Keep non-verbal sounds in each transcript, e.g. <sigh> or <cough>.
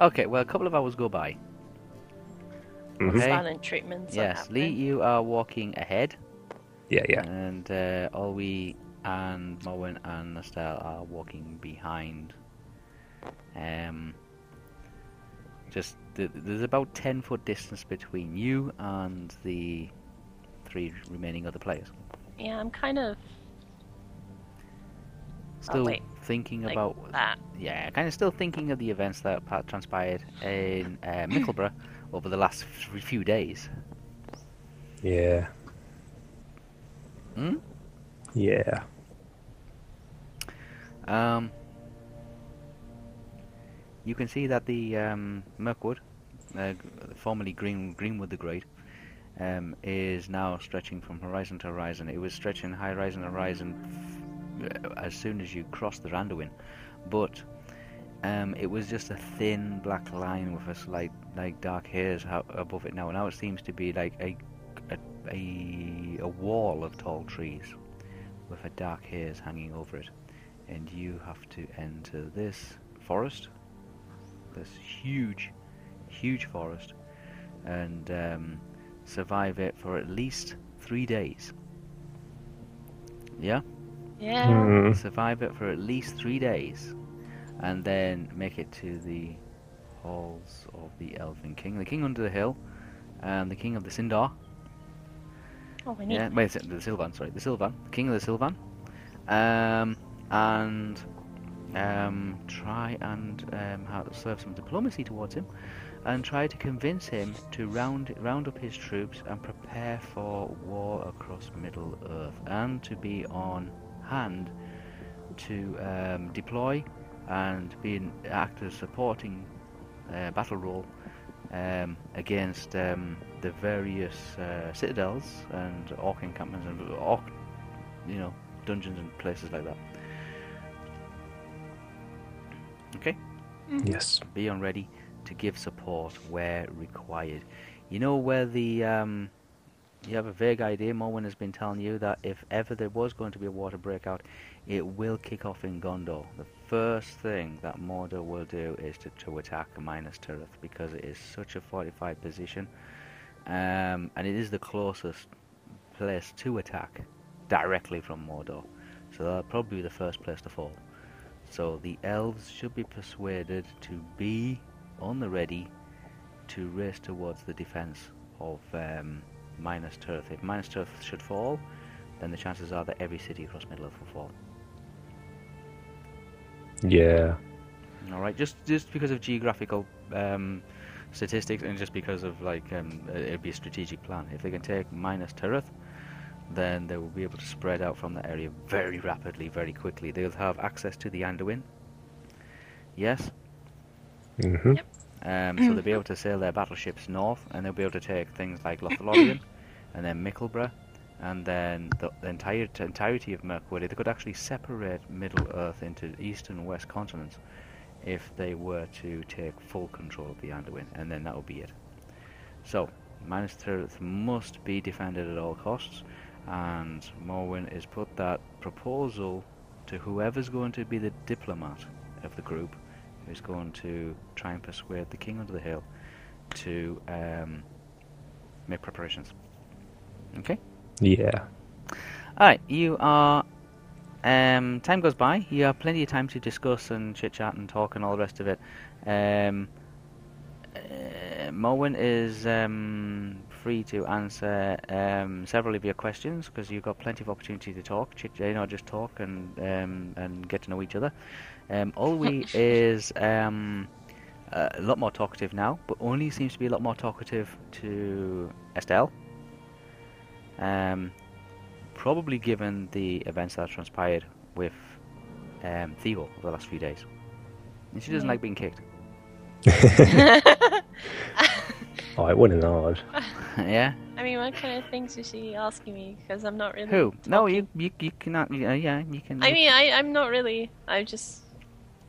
Okay, well, a couple of hours go by. Mhm. Okay. Silent treatments. are Yes, Lee, you are walking ahead, Yeah, yeah. and uh, Olwe and Morwen and Estelle are walking behind. Um, just th- there's about ten foot distance between you and the three remaining other players. Yeah, I'm kind of Still wait. thinking like about that. Yeah, kind of still thinking of the events that transpired in uh, Mickleborough over the last few days. Yeah. Hmm? Yeah. Um, you can see that the um, Mirkwood, uh, formerly Green Greenwood the Great, um, is now stretching from horizon to horizon. It was stretching high horizon to horizon f- as soon as you crossed the Anduin, but um, it was just a thin black line with a slight like dark hairs above it now. Now it seems to be like a a, a, a wall of tall trees with a dark hairs hanging over it and you have to enter this forest, this huge, huge forest, and um, survive it for at least three days. Yeah? Yeah. Hmm. Survive it for at least three days, and then make it to the halls of the Elven King, the King under the hill, and the King of the Sindar. Oh, we need. Yeah, wait, the Sylvan, sorry, the Sylvan, the King of the Sylvan, um, and um, try and um, have, serve some diplomacy towards him, and try to convince him to round round up his troops and prepare for war across Middle Earth, and to be on hand to um, deploy and be an active supporting uh, battle role um, against um, the various uh, citadels and orc encampments and orc, you know, dungeons and places like that. Okay, Yes. be on ready to give support where required. You know where the um, you have a vague idea. Morwen has been telling you that if ever there was going to be a water breakout, it will kick off in Gondor. The first thing that Mordor will do is to, to attack Minas Tirith because it is such a fortified position, um, and it is the closest place to attack directly from Mordor. So that'll probably be the first place to fall. So the elves should be persuaded to be on the ready to race towards the defense of um, Minas Tirith. If Minas Tirith should fall, then the chances are that every city across Middle Earth will fall. Yeah. All right, just just because of geographical um, statistics and just because of like um, it'd be a strategic plan. If they can take Minas Tirith, then they will be able to spread out from that area very rapidly, very quickly. They'll have access to the Anduin. Yes. hmm Um, so they'll be able to sail their battleships north, and they'll be able to take things like Lothlorien, <coughs> and then Mickleborough, and then the, the entire entirety of Mirkwood. They could actually separate Middle Earth into east and west continents if they were to take full control of the Anduin, and then that would be it. So, Minas Tirith must be defended at all costs, and Morwen has put that proposal to whoever's going to be the diplomat of the group, who's going to try and persuade the king under the hill to um, make preparations. Okay? Yeah. Alright, you are. Um, time goes by. You have plenty of time to discuss and chit chat and talk and all the rest of it. Um, uh, Morwen is um, free to answer um, several of your questions because you've got plenty of opportunity to talk, chit, you know, just talk and um, and get to know each other. Um, Olwe <laughs> is um, a lot more talkative now, but only seems to be a lot more talkative to Estelle. Um, probably given the events that have transpired with um, Theo over the last few days. And she doesn't Yeah. like being kicked. <laughs> <laughs> Oh, it wouldn't hard. <laughs> yeah? I mean, what kind of things is she asking me? Because I'm not really. Who? No, you, you you cannot. Uh, yeah, you can. I mean, I I'm not really. I'm just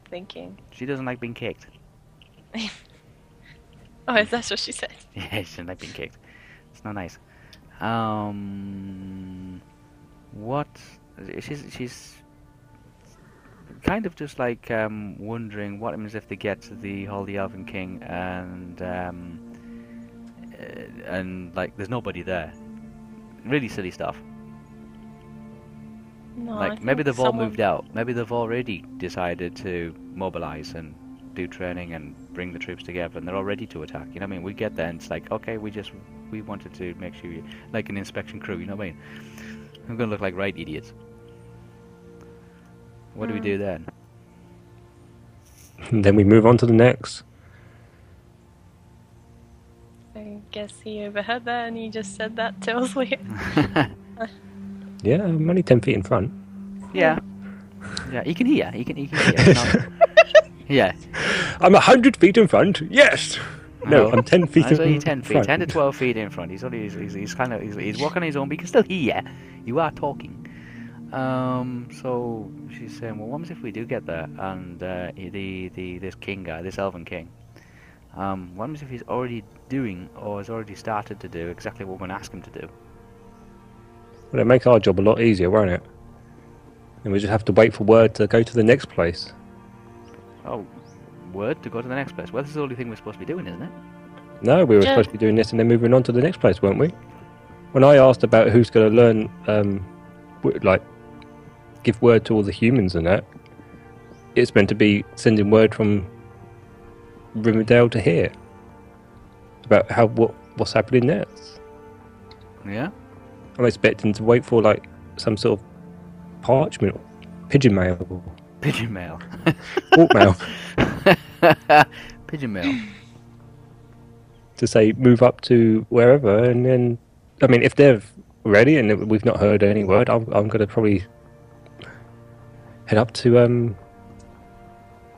thinking. she doesn't like being kicked. <laughs> Oh, is that what she said? <laughs> Yeah, she doesn't like being kicked. It's not nice. Um, what? She's she's kind of just like um, wondering what happens if they get to the Holy Elven King and um, and like there's nobody there. Really silly stuff. No, I like maybe they've all moved out. Maybe they've already decided to mobilize and do training and bring the troops together, and they're all ready to attack. You know what I mean? We get there, and it's like, okay, we just we wanted to make sure you like an inspection crew. You know what I mean? We're gonna look like right idiots. What do we Mm. do then? And then we move on to the next. Guess he overheard that and he just said that to us later. <laughs> <laughs> Yeah, I'm only 10 feet in front. yeah, yeah. He can hear. He can. He can hear. Not- <laughs> yeah. I'm 100 feet in front. Yes! No, No. I'm 10 feet That's in only ten feet, front. ten to twelve feet in front. He's only he's, he's, he's kind of he's, he's walking on his own, but he can still hear. You are talking. Um, so she's saying, well, what happens if we do get there and uh, the the this king guy, this elven king, um, what happens if he's already doing or has already started to do exactly what we're going to ask him to do? Well, it'd make our job a lot easier, won't it? And we just have to wait for word to go to the next place. Oh, word to go to the next place. Well, this is the only thing we're supposed to be doing, isn't it? No, we were Yeah. supposed to be doing this and then moving on to the next place, weren't we? When I asked about who's going to learn, um, like, give word to all the humans and that, it's meant to be sending word from Rivendell to here about how what what's happening next. Yeah. I'm expecting to wait for like some sort of parchment, or pigeon mail, Pigeon mail. <laughs> walk mail <laughs> Pigeon mail. to say move up to wherever, and then I mean if they're ready and we've not heard any word, I'm I'm gonna probably head up to um.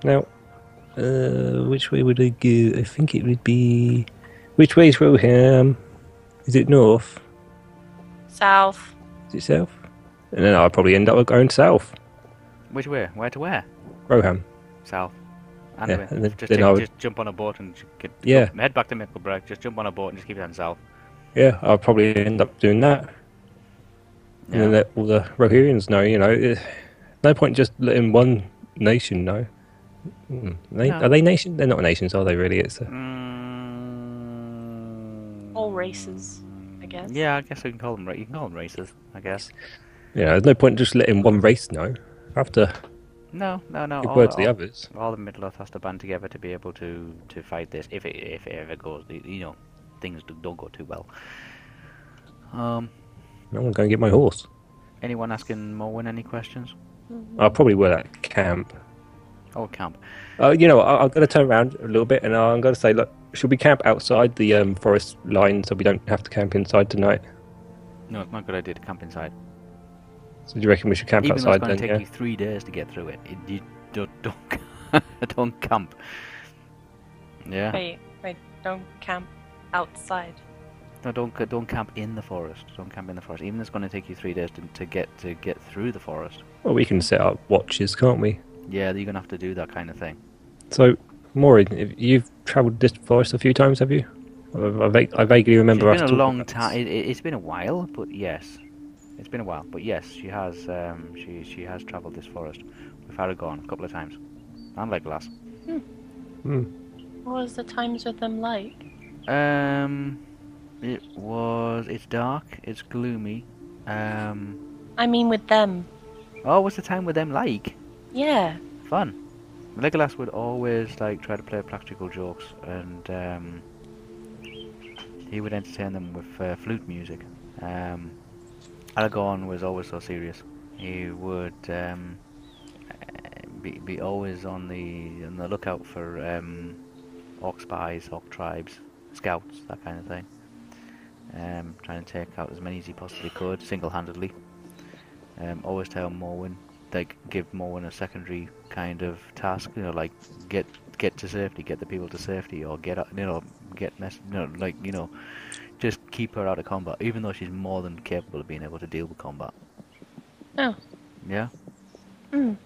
Now, uh, which way would I go? I think it would be. Which way is Rohan? Is it north? South. Is it south? And then I'll probably end up going south. Which way? Where to where? Rohan. South. And Yeah, and then- just, then take- I would- just jump on a boat and get, Yeah. go- head back to Micklebrag. Just jump on a boat and just keep heading south. Yeah, I'll probably end up doing that. And then let all the Rohirrians know, you know. eh, No point just letting one nation know. Mm, They, No. Are they nations? They're not nations, are they? Really? It's a, Mm, All races, I guess. Yeah, I guess we can call them. ra- You can call them races. I guess. Yeah, there's no point just letting one race know. After No, no, no. give all, word to the all- others. all the Middle Earth has to band together to be able to to fight this. If it if it ever goes, you know, things do- don't go too well. Um, I'm going to get my horse. anyone asking Morwen any questions? I probably will at camp. Oh, camp. Uh, you know, I, I'm going to turn around a little bit and I'm going to say, look, should we camp outside the um, forest line so we don't have to camp inside tonight? No, it's not a good idea to camp inside. So do you reckon we should camp Even though outside it's going to take Yeah. you three days to get through it, it you don't don't, <laughs> don't camp. Yeah. Wait, wait, don't camp outside. No, don't don't camp in the forest. Don't camp in the forest. Even though it's going to take you three days to, to get to get through the forest. Well, we can set up watches, can't we? Yeah, you're going to have to do that kind of thing. So, Morwen, you've travelled this forest a few times, have you? I, I, vague, I vaguely remember us it's been a long time. It, it, it's been a while, but yes, it's been a while. But yes, she has. Um, she she has travelled this forest with Aragorn a couple of times, and Legolas. Hmm. What was the times with them like? Um, it was. It's dark. It's gloomy. Um, I mean, with them. oh, what's the time with them like? Yeah. Fun. Legolas would always like try to play practical jokes, and um, he would entertain them with uh, flute music. Um, Aragorn was always so serious. He would um, be be always on the on the lookout for um, orc spies, orc tribes, scouts, that kind of thing. Um, trying to take out as many as he possibly could, single-handedly. Um, always tell Morwen, like give Morwen a secondary kind of task, you know, like get get to safety, get the people to safety, or get you know get mess, you know, like you know, just keep her out of combat, even though she's more than capable of being able to deal with combat. Oh. Yeah. Mm.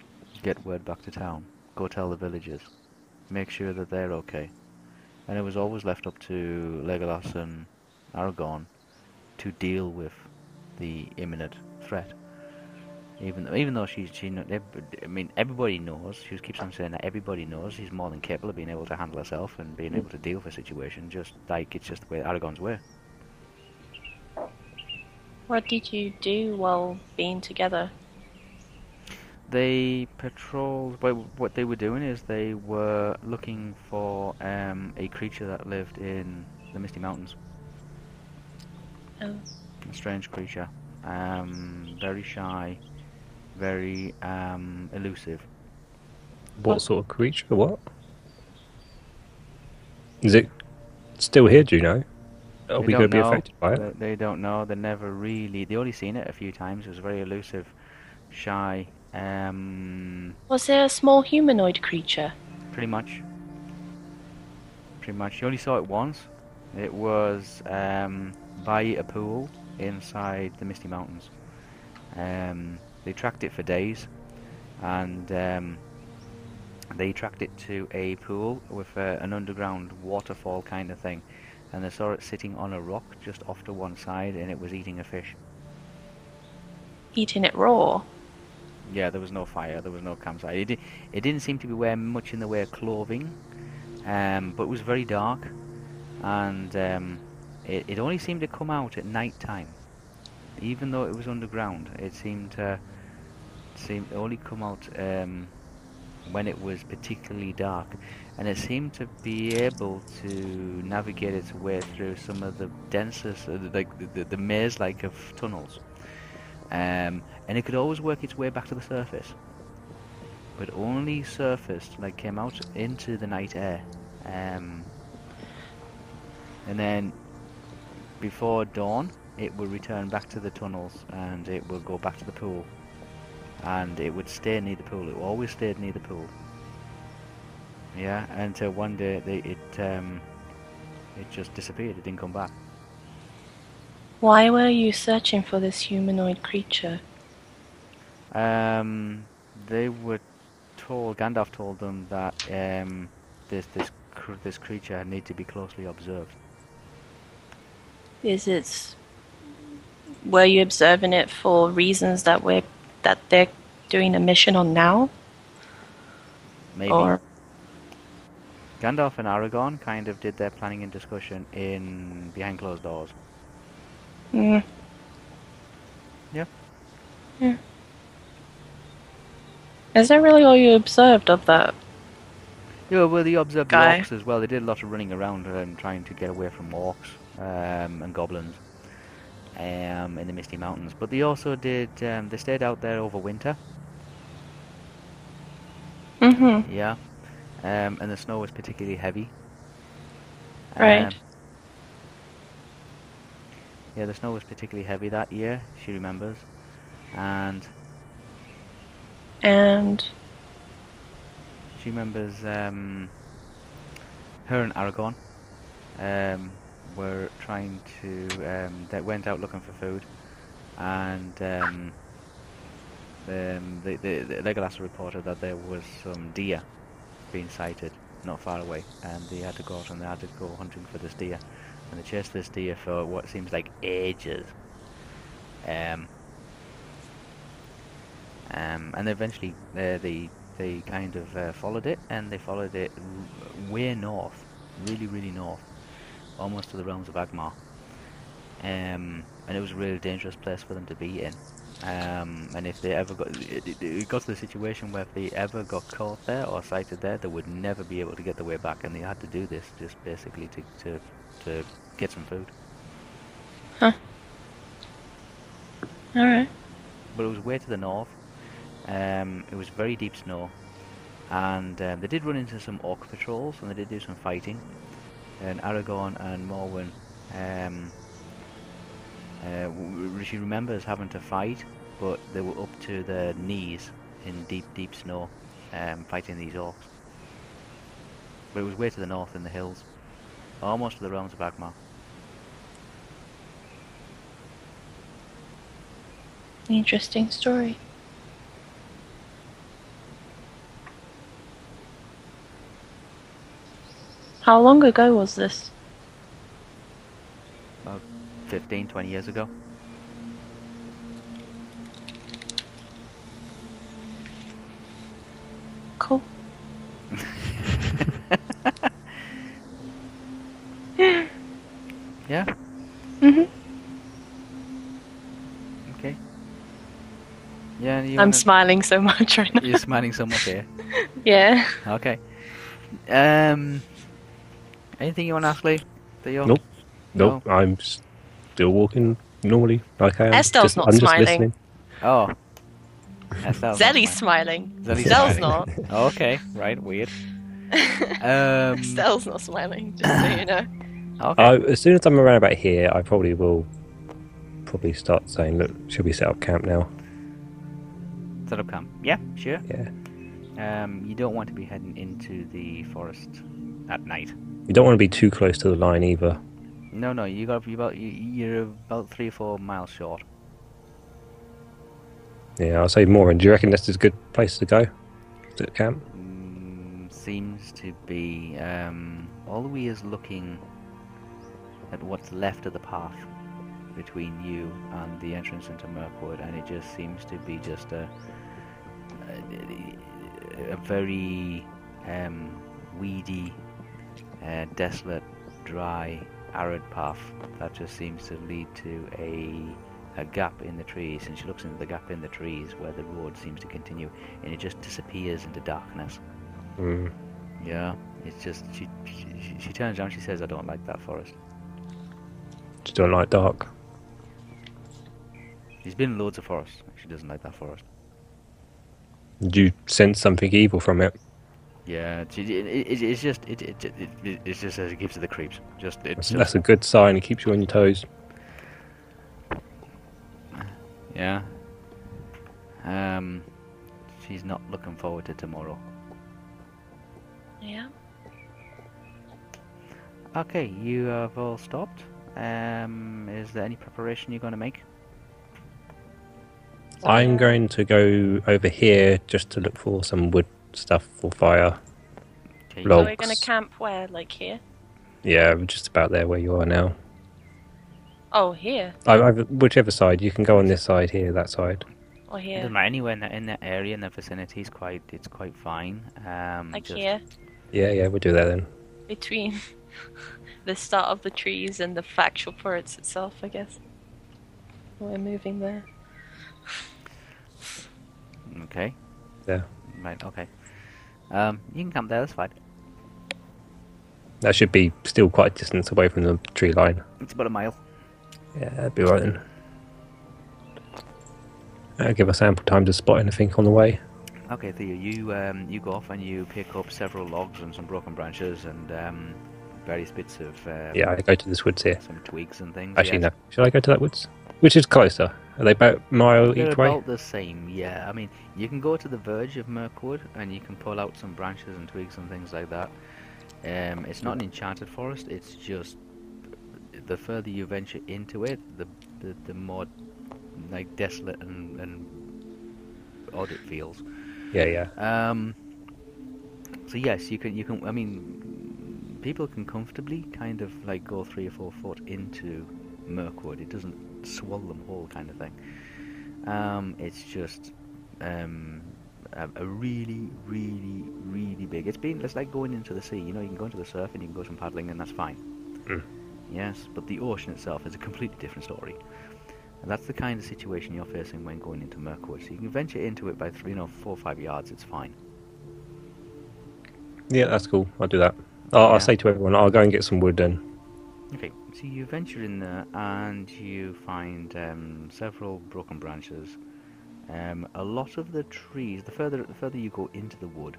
Get word back to town. Go tell the villagers. Make sure that they're okay. And it was always left up to Legolas and Aragorn to deal with the imminent threat. Even though, even though she's, she, I mean, everybody knows. She keeps on saying that everybody knows she's more than capable of being able to handle herself and being able to deal with a situation. Just like it's just the way Aragorn's way. What did you do while being together? They patrolled. Well, what they were doing is they were looking for um, a creature that lived in the Misty Mountains. Oh. A strange creature, um, very shy, very um, elusive. What sort of creature? What? Is it still here? Do you know? Are They we going don't to be know. affected by it? They, they don't know. They never really. They only seen it a few times. It was very elusive, shy. Um, Was there a small humanoid creature? pretty much. Pretty much. You only saw it once. It was um, by a pool inside the Misty Mountains. Um, they tracked it for days, and um, they tracked it to a pool with uh, an underground waterfall kind of thing, and they saw it sitting on a rock just off to one side, and it was eating a fish. Eating it raw? Yeah, there was no fire, there was no campsite. It, it didn't seem to be wearing much in the way of clothing, um, but it was very dark, and um, it, it only seemed to come out at night time. Even though it was underground, it seemed to seem only come out um, when it was particularly dark, and it seemed to be able to navigate its way through some of the densest, uh, like the, the, the maze-like of tunnels. Um, and it could always work its way back to the surface, but only surfaced, like came out into the night air, um, and then before dawn, it would return back to the tunnels and it would go back to the pool, and it would stay near the pool. It always stayed near the pool. Yeah, until one day they, it um, it just disappeared. It didn't come back. Why were you searching for this humanoid creature? Um, they were told. Gandalf told them that um, this this cr- this creature need to be closely observed. Is it. Were you observing it for reasons that we're that they're doing a mission on now? Maybe Or Gandalf and Aragorn kind of did their planning and discussion in behind closed doors. mm, Yeah. yeah. Is that really all you observed of that? Yeah, well, they observed Guy. the orcs as well. They did a lot of running around and trying to get away from orcs um, and goblins um, in the Misty Mountains. But they also did. Um, they stayed out there over winter. Mm-hmm. Yeah. Um, and the snow was particularly heavy. Right. Um, yeah, the snow was particularly heavy that year, she remembers. And And she remembers um, her and Aragorn um, were trying to. Um, they went out looking for food. And um, um, the, the, the Legolas reported that there was some deer being sighted not far away, and they had to go out and they had to go hunting for this deer, and they chased this deer for what seems like ages. Um, um, and eventually uh, they they kind of uh, followed it, and they followed it way north, really really north, almost to the realms of Angmar. Um, and it was a really dangerous place for them to be in. Um, and if they ever got, it, it, it got to the situation where if they ever got caught there or sighted there, they would never be able to get their way back, and they had to do this just basically to to, to get some food. Huh. alright. But it was way to the north. Um, it was very deep snow, and um, they did run into some orc patrols, and they did do some fighting. And Aragorn and Morwen, um, uh, she remembers having to fight, but they were up to their knees in deep, deep snow, um, fighting these orcs. But it was way to the north in the hills, almost to the realms of Angmar. Interesting story. How long ago was this? About 15, 20 years ago. Cool. <laughs> yeah? Mm-hmm. Okay. Yeah, I'm wanna... smiling so much right now. You're smiling so much here. <laughs> yeah. Okay. Um Anything you want to ask Lee? That you're... Nope. Nope, I'm still walking normally like I am. Estelle's Just- not I'm just smiling. listening. Oh. Estelle's not Zelly's smiling. smiling. Zelly's Stell's smiling. not. Oh, okay. Right. Weird. <laughs> Um. Stell's not smiling, just so you know. <coughs> Okay. I, as soon as I'm around about here, I probably will probably start saying, "Look, should we set up camp now?" Set up camp. Yeah. Sure. Yeah. Um. You don't want to be heading into the forest at night. You don't want to be too close to the line either. No, no. You got to be about. you- You're about three or four miles short. Yeah, I'll say more. And do you reckon this is a good place to go? To camp? Mm, seems to be. Um, we is looking at what's left of the path between you and the entrance into Mirkwood, and it just seems to be just a a, a very um, weedy, uh, desolate, dry, arid path that just seems to lead to a a gap in the trees. And she looks into the gap in the trees where the road seems to continue, and it just disappears into darkness. Mm. Yeah, it's just she she, she- she turns around. She says, "I don't like that forest." Just don't like dark. She's been in loads of forests. She doesn't like that forest. Do you sense something evil from it? Yeah, it's, it, it, it's just it, it, it, it it's just as it gives her the creeps. Just it's That's, just, that's a good sign. It keeps you on your toes. yeah. Um, she's not looking forward to tomorrow. Yeah. Okay, you have all stopped. Um, is there any preparation you're going to make? I'm going to go over here just to look for some wood stuff for fire. Okay, So we're gonna camp where? Like here? Yeah, just about there where you are now. Oh, here I, I, whichever side you can go on this side here, that side. or here? doesn't matter anywhere in that in that area in the vicinity is quite it's quite fine. Um, Like just- here, Yeah, yeah, we'll do that then. between <laughs> the start of the trees and the factual forest itself, I guess. We're moving there. Okay. Yeah. Right. Okay. Um, you can come there. That's fine. That should be still quite a distance away from the tree line. It's about a mile. Yeah, that'd be right then. That'll give us ample time to spot anything on the way. Okay, Theo, you um, you go off and you pick up several logs and some broken branches and um, various bits of um, Yeah, I go to this woods here. some twigs and things. Actually, yes. no. Should I go to that woods? Which is closer? Are they about mile They're each way? about the same, yeah. I mean, you can go to the verge of Mirkwood and you can pull out some branches and twigs and things like that. Um, it's not an enchanted forest. It's just the further you venture into it, the the, the more like desolate and, and odd it feels. Yeah, yeah. Um, so yes, you can. You can. I mean, people can comfortably kind of like go three or four foot into Mirkwood. It doesn't swallow them whole, kind of thing. Um, it's just um, a, a really, really, really big. It's been. It's like going into the sea. You know, you can go into the surf and you can go some paddling, and that's fine. Mm. Yes, but the ocean itself is a completely different story. And that's the kind of situation you're facing when going into Mirkwood. So you can venture into it by three, you know, four or five yards. It's fine. Yeah, that's cool. I'll do that. I'll, Yeah. I'll say to everyone, I'll go and get some wood then. Okay, so you venture in there and you find um, several broken branches. Um, a lot of the trees, the further the further you go into the wood,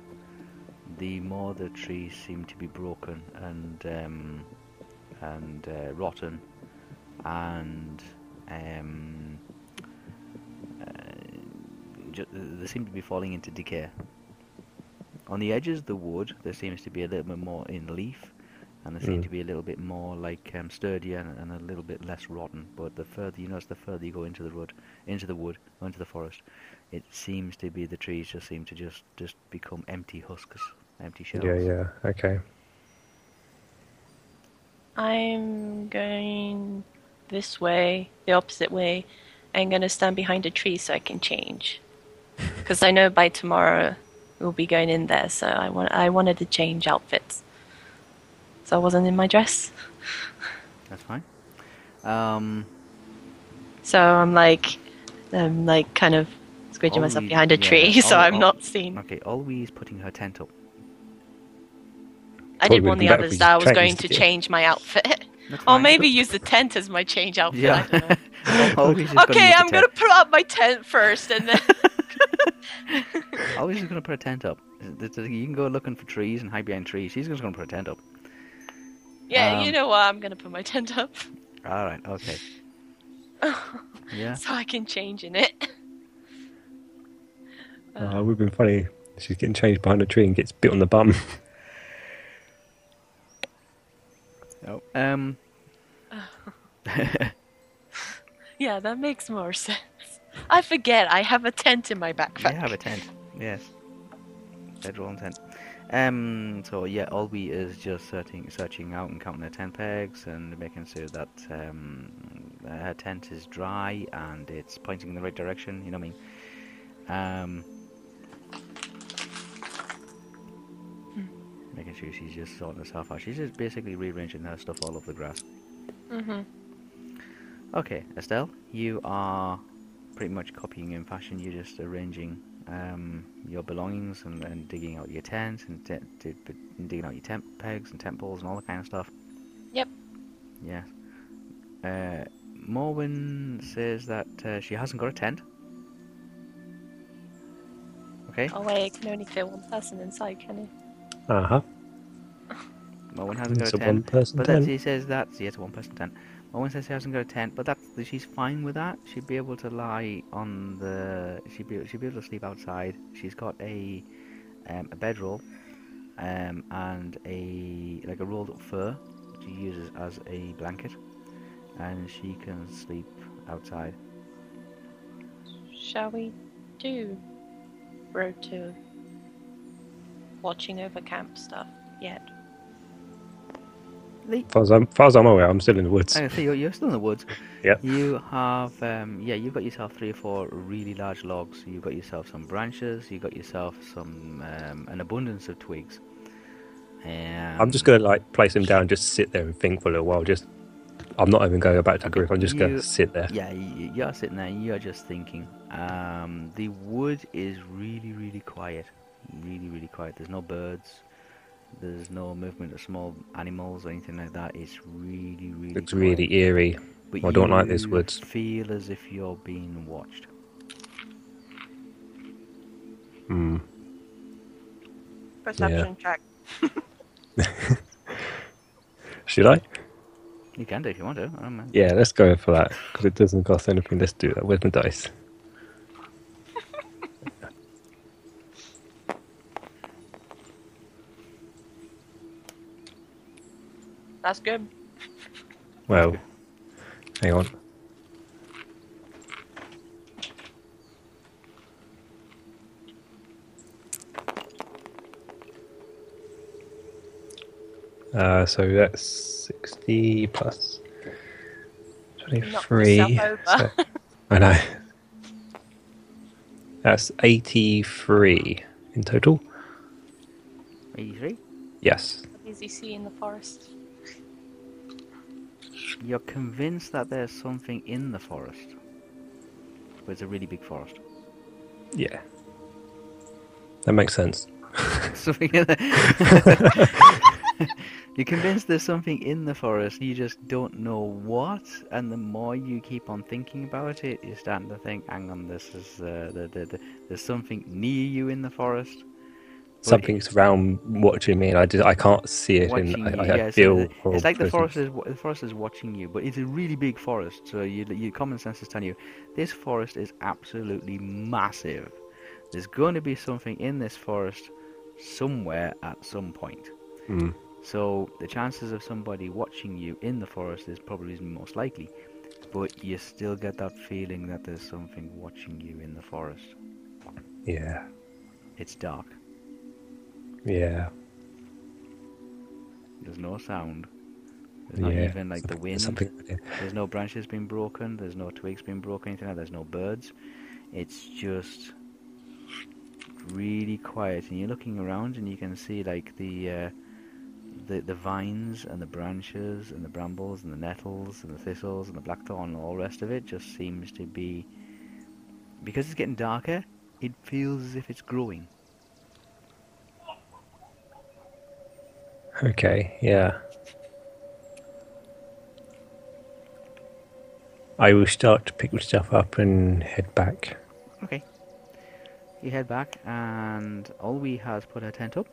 the more the trees seem to be broken and um, and uh, rotten, and um, uh, they seem to be falling into decay. On the edges of the wood, there seems to be a little bit more in leaf, and they seem Mm. to be a little bit more like um, sturdier and, and a little bit less rotten. But the further you notice, the further you go into the wood, into the wood, or into the forest, it seems to be the trees just seem to just just become empty husks, empty shells. Yeah, yeah. Okay. I'm going this way, the opposite way. I'm going to stand behind a tree so I can change. <laughs> Because I know by tomorrow we'll be going in there, so I, want, I wanted to change outfits. So I wasn't in my dress. That's fine. Um, So I'm like, I'm like kind of squidging myself Always- behind a yeah, tree, <laughs> so al- I'm al- not seen. okay, always putting her tent up. I did Probably warn the others that I was going to change my outfit. That's <laughs> or fine. maybe use the tent as my change outfit. Yeah. I don't know. <laughs> okay, use the I'm gonna put up my tent first, and then. Always just gonna put a tent up. Th- th- You can go looking for trees and hide behind trees. She's just gonna put a tent up. Yeah, you Um, know what? I'm gonna put my <laughs> tent up All right. Okay. <laughs> Yeah. so I can change in it. Oh, it would have been funny. She's getting changed behind a tree and gets bit on the bum. <laughs> Oh. Um. Yeah, that makes more sense. I forget I have a tent in my You backpack. have a tent. Yes. Bedroll and tent. Um. So yeah, Olwe is just searching, searching out and counting her tent pegs and making sure that um, her tent is dry and it's pointing in the right direction. You know what I mean? Um. Making sure she's just sorting herself out. She's just basically rearranging her stuff all over the grass. hmm Okay, Estelle, you are pretty much copying in fashion. You're just arranging um, your belongings and, and digging out your tent and, te- t- t- and digging out your tent pegs and tent poles and all that kind of stuff. Yep. Yeah. Uh, Morwen says that uh, she hasn't got a tent. Okay. Oh wait, it can only fit one person inside, can it? Uh huh. Morwen hasn't got It's a a tent. one person But that tent. she says that yeah, it's a one person tent. Morwen says she hasn't got a tent, but that she's fine with that. She'd be able to lie on the. She'd be she'd be able to sleep outside. She's got a um, a bedroll, um, and a like a rolled up fur she uses as a blanket, and she can sleep outside. Shall we do road to watching over camp stuff yet? As far as, I'm, far as I'm aware, I'm still in the woods. I see you're, you're still in the woods. yeah. You have, um, yeah, you've got yourself three or four really large logs. You've got yourself some branches. You've got yourself some um, an abundance of twigs. Um, I'm just gonna like place them down, just sit there and think for a little while. Just, I'm not even going back to Okay, group. I'm just you- gonna sit there. Yeah, you, you're sitting there. and You're just thinking. Um, the wood is really, really quiet. Really, really quiet. There's no birds. There's no movement of small animals or anything like that. It's really, really. It's quiet. really eerie. But I don't like this you woods. Feel as if you're being watched. Hmm. Perception check. <laughs> Should I? You can do if you want to. I don't mind. Yeah, let's go for that because it doesn't cost anything. Let's do that. with my dice? That's good. Well, hang on. Uh, so that's 60 23. yourself So. I know. That's 83 in total. 83. Yes. What does he see in the forest? You're convinced that there's something in the forest. But it's a really big forest. Yeah. That makes sense. something in the... You're convinced there's something in the forest, you just don't know what, and the more you keep on thinking about it, you're starting to think, hang on, this is, uh, the, the, the, there's something near you in the forest. Something's around watching me, and I just I can't see it, watching and I, you, I, yeah, so feel. the- it's like the forest is the forest is watching you, but it's a really big forest. So you, your common sense is telling you this forest is absolutely massive. There's going to be something in this forest somewhere at some point. Mm. So the chances of somebody watching you in the forest is probably most likely, but you still get that feeling that there's something watching you in the forest. Yeah, It's dark. Yeah, There's no sound. There's not yeah. even like the wind. Something. There's no branches being broken. There's no twigs being broken. Anything like. There's no birds. It's just really quiet, and you're looking around, and you can see like the uh, the the vines and the branches and the brambles and the nettles and the thistles and the blackthorn and all the rest of it just seems to be because it's getting darker. It feels as if it's growing. Okay, yeah. I will start to pick the stuff up and head back. Okay. You head back, and Olwe has put her tent up.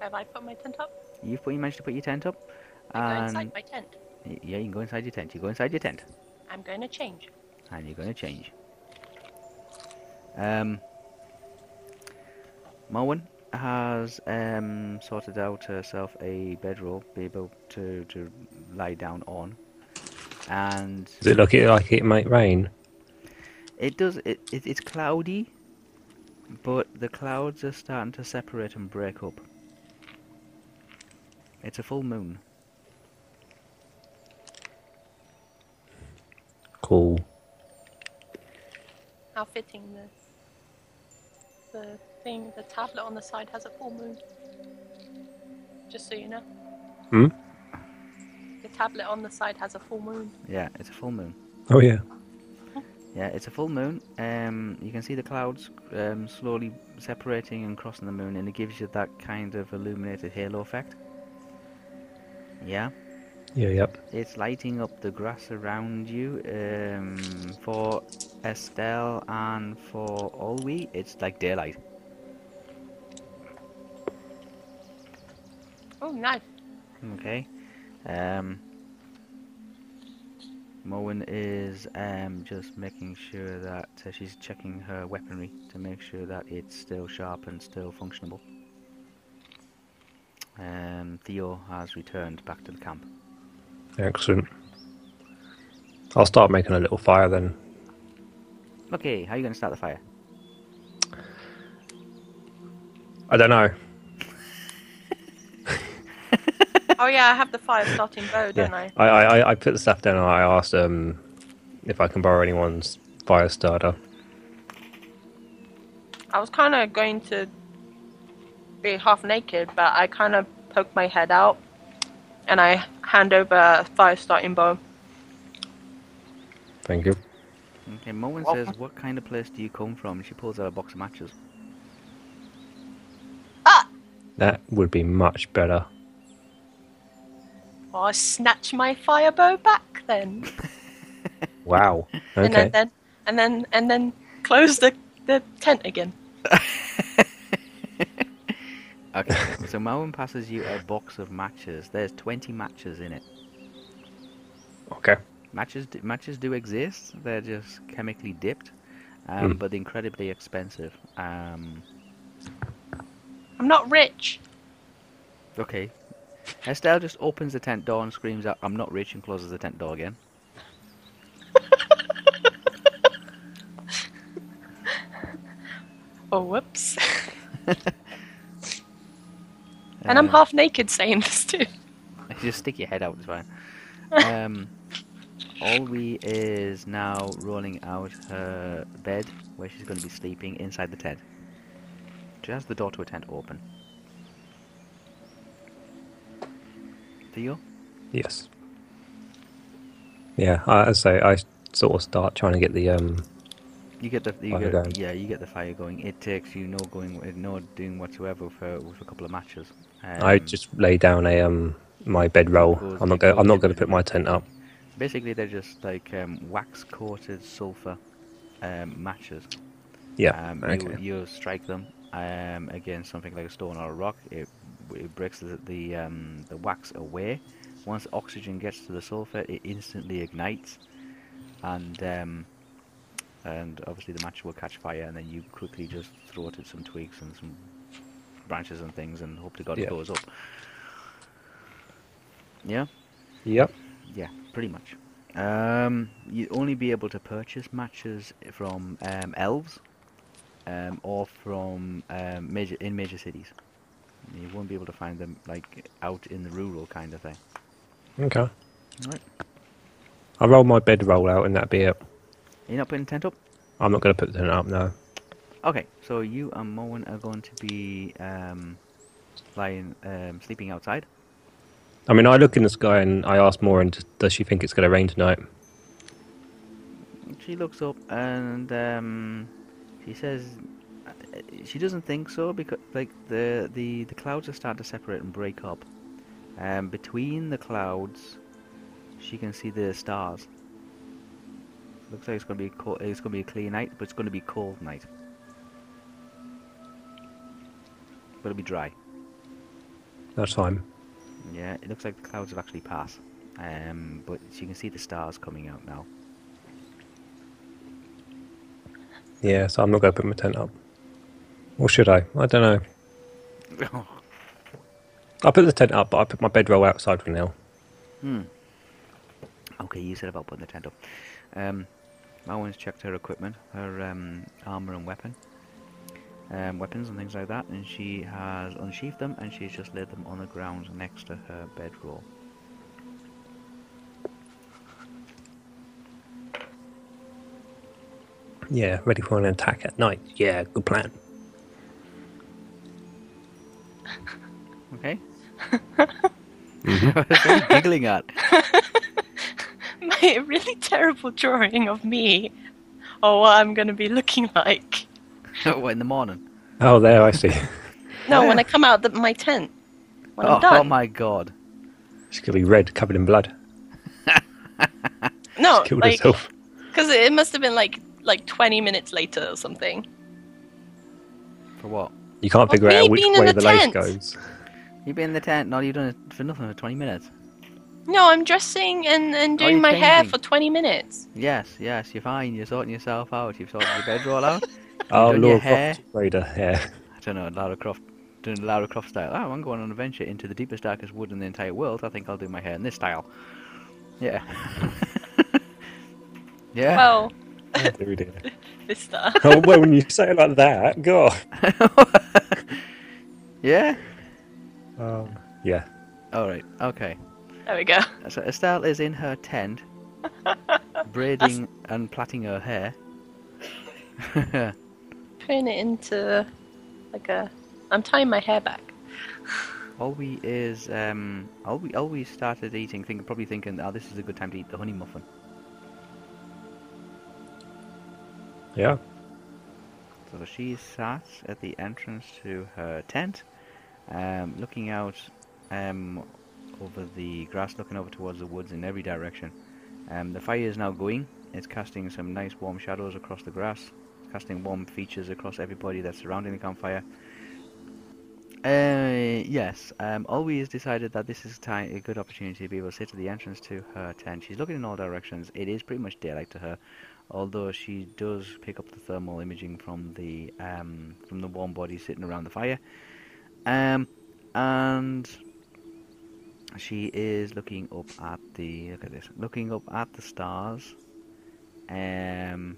Have I put my tent up? You've put, you managed to put your tent up. I go And inside my tent. y- yeah, you can go inside your tent. You go inside your tent, I'm going to change. and you're going to change. Um, Morwen has um, sorted out herself a bedroll, be able to, to lie down on, and Does it look like it might rain? It does. It, it it's cloudy, but the clouds are starting to separate and break up. It's a full moon. Cool. How fitting this. the thing, the tablet on the side has a full moon. Just so you know. Hmm? The tablet on the side has a full moon. Yeah, it's a full moon. Oh yeah. Yeah, it's a full moon. Um, you can see the clouds um, slowly separating and crossing the moon, and it gives you that kind of illuminated halo effect. Yeah, Yeah, yep. it's lighting up the grass around you. Um, for Estelle and for Olwe, it's like daylight. Oh, nice. Okay. Um, Morwen is um, just making sure that uh, she's checking her weaponry to make sure that it's still sharp and still functionable. Um, Theo has returned back to the camp. Excellent. I'll start making a little fire then. Okay, how are you going to start the fire? I don't know. Oh yeah, I have the fire starting bow, don't Yeah. I? I, I, I put the stuff down and I asked um if I can borrow anyone's fire starter. I was kind of going to be half naked, but I kind of poke my head out and I hand over a fire starting bow. Thank you. Okay, Morwen Welcome. says, what kind of place do you come from? She pulls out a box of matches. Ah! That would be much better. Well, I snatch my fire bow back then, <laughs> Wow. and Okay. then, then and then and then close the the tent again. <laughs> Okay, <laughs> so Morwen passes you a box of matches. There's 20 matches in it. Okay. Matches do, matches do exist. They're just chemically dipped, um, Hmm. but incredibly expensive. Um, I'm not rich. okay. Estelle just opens the tent door and screams out, "I'm not rich!" and closes the tent door again. <laughs> Oh, whoops. <laughs> and I'm Uh, half naked saying this too. <laughs> Just stick your head out. It's fine. Um, Olwe is now rolling out her bed where she's going to be sleeping inside the tent. She has the door to a tent open. Theo? Yes. Yeah, I, I say I sort of start trying to get the um. You get the you Fire get, going. yeah you get the fire going. It takes you no going no doing whatsoever for with a couple of matches. Um, I just lay down a um my bedroll. I'm not going. I'm not going to put my tent up. basically they're just like um, wax coated sulfur um, matches. Yeah. Um, okay. you, you strike them um, against something like a stone or a rock. It, it breaks the the, um, the wax away. Once oxygen gets to the sulfur, it instantly ignites, and um, and obviously the match will catch fire. And then you quickly just throw it at some twigs and some branches and things, and hope to God Yeah. it goes up. Yeah. Yep. Yeah, pretty much. Um, you only be able to purchase matches from um, elves, um, or from um, major in major cities. You won't be able to find them like out in the rural kind of thing. Okay. Right. I'll roll my bedroll out and that'll be it. You're not putting tent up. I'm not going to put the tent up. No. Okay, so you and Morwen are going to be um, lying, um, sleeping outside. I mean, I look in the sky and I ask Morwen, does- does she think it's going to rain tonight? She looks up and um, she says she doesn't think so because like the the the clouds are starting to separate and break up. Um, between the clouds, she can see the stars. Looks like it's gonna be cold, it's gonna be a clear night, but it's gonna be a cold night. But it'll be dry. That's fine. Yeah, it looks like the clouds have actually passed. Um, but she can see the stars coming out now. Yeah, so I'm not going to put my tent up. Or should I? I don't know. <laughs> I'll put the tent up, but I put my bedroll outside for now. Hmm. Okay, you said about putting the tent up. Um, Morwen's checked her equipment, her um, armor and weapon, um, weapons and things like that, and she has unsheathed them and she's just laid them on the ground next to her bedroll. Yeah, ready for an attack at night. Yeah, good plan. Okay. what are you giggling at? <laughs> My really terrible drawing of me, or what I'm going to be looking like. what, <laughs> oh, in the morning? Oh, there, I see. <laughs> No, when ah. I come out of my tent. When Oh, I'm done. oh my god. She's going to be red, covered in blood. no, Killed like herself. because it must have been like like 20 minutes later or something. For what? You can't figure me out which being in way the the lace tent. goes. You've been in the tent, no, you've done it for nothing for 20 minutes. No, I'm dressing and, and doing you're my hair for 20 minutes. Yes, yes, you're fine, you're sorting yourself out, you've sorted your bedroll out. <laughs> Oh, done your hair? Croft Raider, yeah. I don't know, Lara Croft, doing the Lara Croft style. Oh, I'm going on an adventure into the deepest, darkest wood in the entire world. I think I'll do my hair in this style. Yeah. <laughs> yeah. Well, Oh, dear, dear. Vista. <laughs> oh, well, when you say it like that, God. <laughs> yeah. Um, yeah. All right. Okay. There we go. So Estelle is in her tent, <laughs> braiding and plaiting her hair. Putting it into like a. I'm tying my hair back. Olwe is um. Olwe, Olwe started eating, think, probably thinking, oh, this is a good time to eat the honey muffin. Yeah. So she sat at the entrance to her tent, um, looking out um, over the grass, looking over towards the woods in every direction. Um, the fire is now going. It's casting some nice warm shadows across the grass, casting warm features across everybody that's surrounding the campfire. Uh, yes, um, Olwe decided that this is time, a good opportunity to be able to sit at the entrance to her tent. She's looking in all directions. It is pretty much daylight to her, although she does pick up the thermal imaging from the um, from the warm body sitting around the fire. Um, and she is looking up at the look at this, looking up at the stars. Um,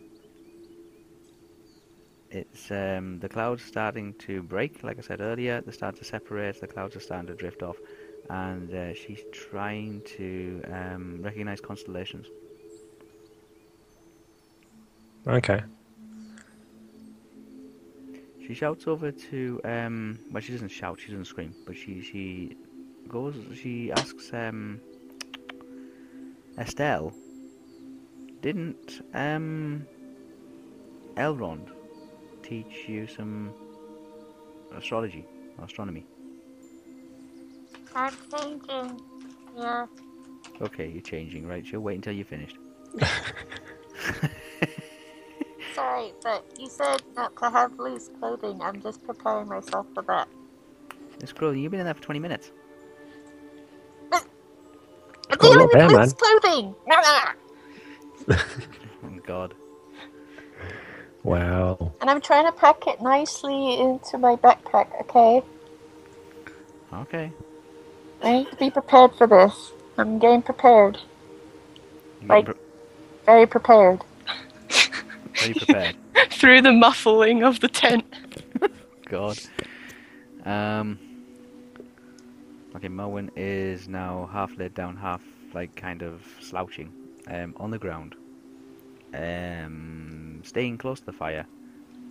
it's um, the clouds starting to break, like I said earlier. They start to separate. The clouds are starting to drift off, and uh, she's trying to um, recognize constellations. Okay. She shouts over to um well she doesn't shout, she doesn't scream, but she she goes she asks um Estelle didn't um Elrond teach you some astrology or astronomy? I'm thinking. Yeah. Okay, you're changing, right? She'll wait until you're finished. <laughs> <laughs> Sorry, but you said not to have loose clothing. I'm just preparing myself for that. Miss Crowley, you've been in there for 20 minutes. I'm got a lot dealing with there, loose clothing. <laughs> Oh god. Wow. And I'm trying to pack it nicely into my backpack. Okay. Okay. I need to be prepared for this. I'm getting prepared. Like- pre- Very prepared. Are you prepared? <laughs> Through the muffling of the tent. God. Um. Okay, Morwen is now half laid down, half like kind of slouching, um, on the ground. Um, staying close to the fire,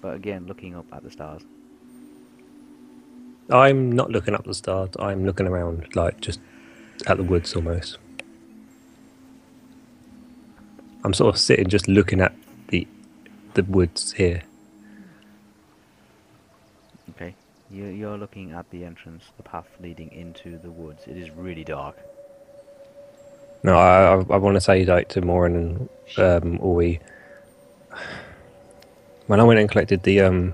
but again looking up at the stars. I'm not looking up the stars. I'm looking around, like just at the woods almost. I'm sort of sitting, just looking at the woods here. Okay. You, you're looking at the entrance, the path leading into the woods. It is really dark. No, I I, I want to say like to Morwen and um, Ori. When I went and collected the um,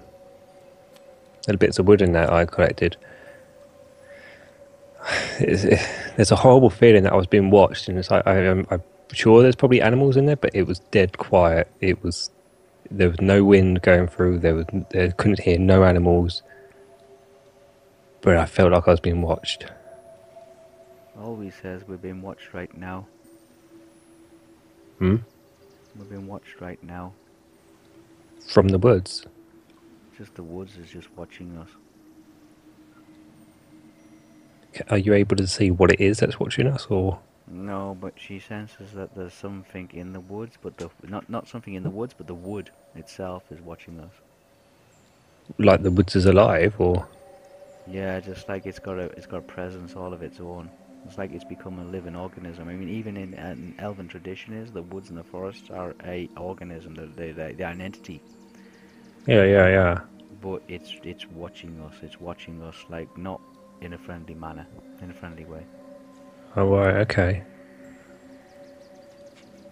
little bits of wood in that I collected, <sighs> it's, it, there's a horrible feeling that I was being watched, and it's like I, I'm, I'm sure there's probably animals in there, but it was dead quiet. It was there was no wind going through. There was there couldn't hear no animals, but I felt like I was being watched. Olwe says we're being watched right now. Hmm? We're being watched right now. From the woods. Just the woods is just watching us. Are you able to see what it is that's watching us, or No, but she senses that there's something in the woods, but the not not something in the woods, but the wood itself is watching us. like the woods is alive, or Yeah, just like it's got a it's got a presence all of its own. It's like it's become a living organism. I mean, even in an elven tradition, is the woods and the forests are a organism. They're, they they're an entity. yeah, yeah, yeah. But it's it's watching us. It's watching us like not in a friendly manner, in a friendly way. Oh right, okay.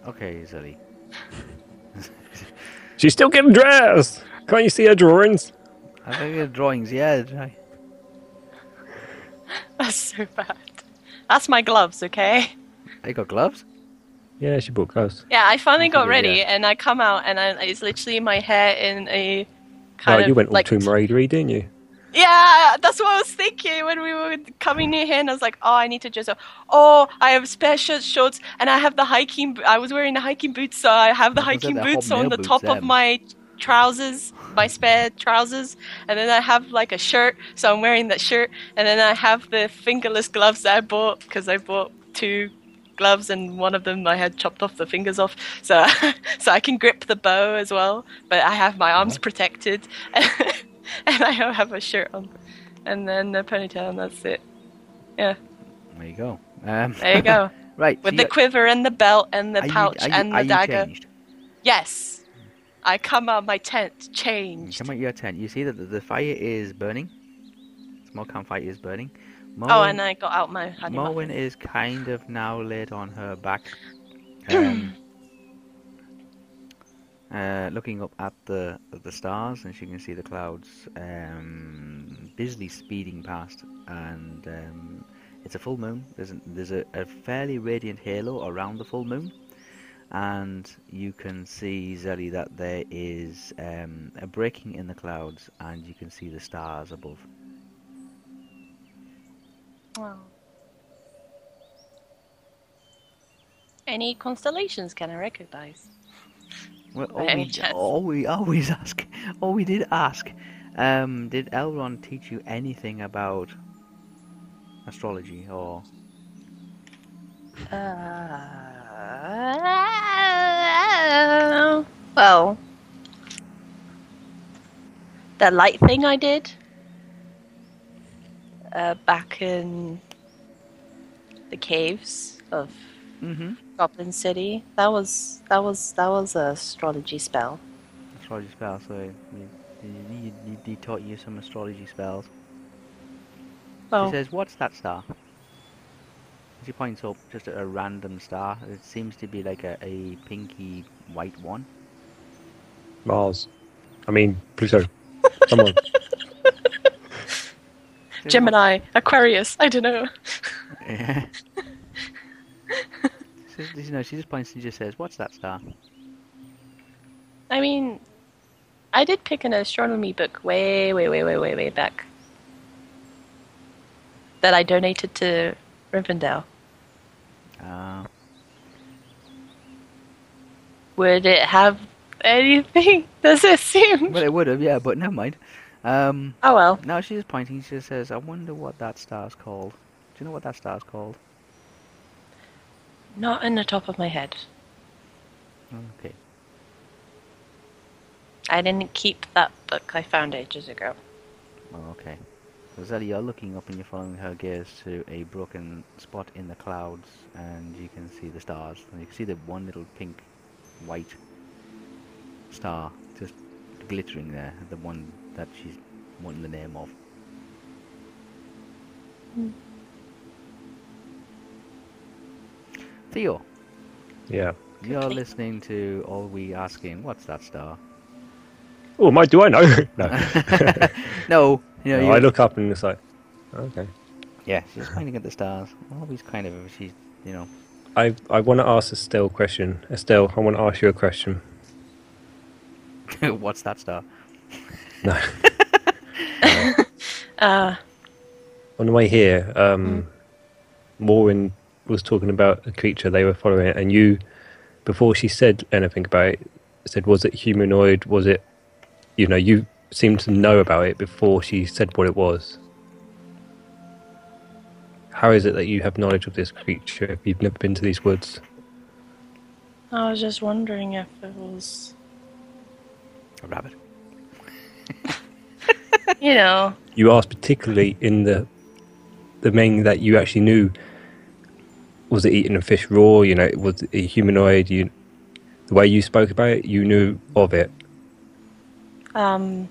Okay, Zelly. <laughs> She's still getting dressed. Can't you see her drawings? I think her drawings. Yeah, right. <laughs> That's so bad. That's my gloves, okay? They got gloves. Yeah, she bought gloves. Yeah, I finally That's got ready, idea. and I come out, and I, it's literally my hair in a kind Right, of you went all like Tomb Raidery, didn't you? Yeah, that's what I was thinking when we were coming near here, and I was like, "Oh, I need to dress up. Oh, I have special shorts, and I have the hiking. I was wearing the hiking boots, so I have the hiking boots on the boots, top of my trousers, my spare trousers, and then I have like a shirt, so I'm wearing that shirt, and then I have the fingerless gloves that I bought because I bought two gloves and one of them I had chopped off the fingers off so <laughs> so I can grip the bow as well but I have my arms protected <laughs> <laughs> and I don't have a shirt on and then a ponytail and that's it yeah There you go. Um, there you go <laughs> right. with so the quiver and the belt and the are you- pouch you- and the dagger yes I come out of my tent You changed Come out your tent. You see that the, the fire is burning. Small campfire is burning. oh and I got out my honey muffin. Morwen is kind of now laid on her back, <clears throat> um, uh, looking up at the at the stars, and she can see the clouds um, busily speeding past. And um, it's a full moon. There's a, there's a, a fairly radiant halo around the full moon, and you can see Zelly that there is um, a breaking in the clouds, and you can see the stars above. Wow. Any constellations can I recognize? Well, <laughs> Olwe, chance? <laughs> Olwe always ask, Olwe did ask, um, did Elrond teach you anything about astrology or? Uh, well, the light thing I did uh, back in the caves of Mm-hmm. Goblin City. That was that was that was a astrology spell. Astrology spell. So you, you, you, you, he taught you some astrology spells. Oh, She says, "What's that star?" She points up just at a random star. It seems to be like a, a pinky white one. Mars. I mean Pluto. Come on. <laughs> Gemini, Aquarius. I don't know. <laughs> Yeah. She you know, she just points and just says, "What's that star?" I mean, I did pick an astronomy book way, way, way, way, way, way back that I donated to Rivendell. Uh, Would it have anything? <laughs> Does it seem? well, it would have, yeah, but never mind. Um, Oh well. now she's pointing. She says, "I wonder what that star's called." Do you know what that star's called? Not in the top of my head. Okay. I didn't keep that book. I found ages ago. Oh, okay. So Zelly, you're looking up and you're following her gaze to a broken spot in the clouds, and you can see the stars. And you can see the one little pink, white star just glittering there, the one that she's wanting the name of. Hmm. Theo, Yeah. you're listening to Olwe asking, what's that star? Oh, my, do I know? <laughs> no. <laughs> no, you know, No, I look up and it's like, okay. Yeah, she's pointing at the stars. Always kind of, she's, you know. I, I want to ask Estelle a question. Estelle, I want to ask you a question. <laughs> What's that star? No. Uh, On the way here, um, Morwen was talking about a creature they were following, and you, before she said anything about it, said, "Was it humanoid? Was it?" You know, you seemed to know about it before she said what it was. How is it that you have knowledge of this creature if you've never been to these woods? I was just wondering if it was, A rabbit. <laughs> you know, You asked particularly in the the main that you actually knew. Was it eating a fish raw? You know, was it a humanoid? You, the way you spoke about it, you knew of it. um,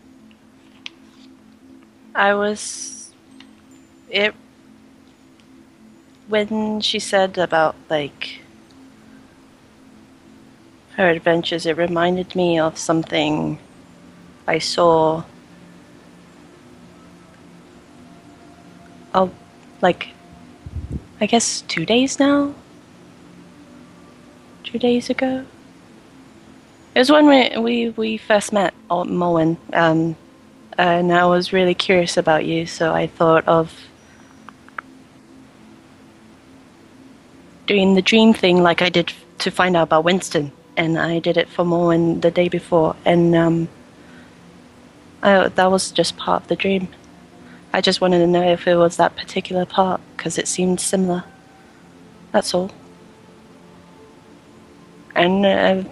I was, it, when she said about, like, her adventures, it reminded me of something I saw oh, like, I guess two days now? Two days ago? It was when we, we, we first met at Morwen, um, and I was really curious about you, so I thought of doing the dream thing like I did to find out about Winston, and I did it for Morwen the day before, and um, I, that was just part of the dream. I just wanted to know if it was that particular part because it seemed similar. That's all. And uh,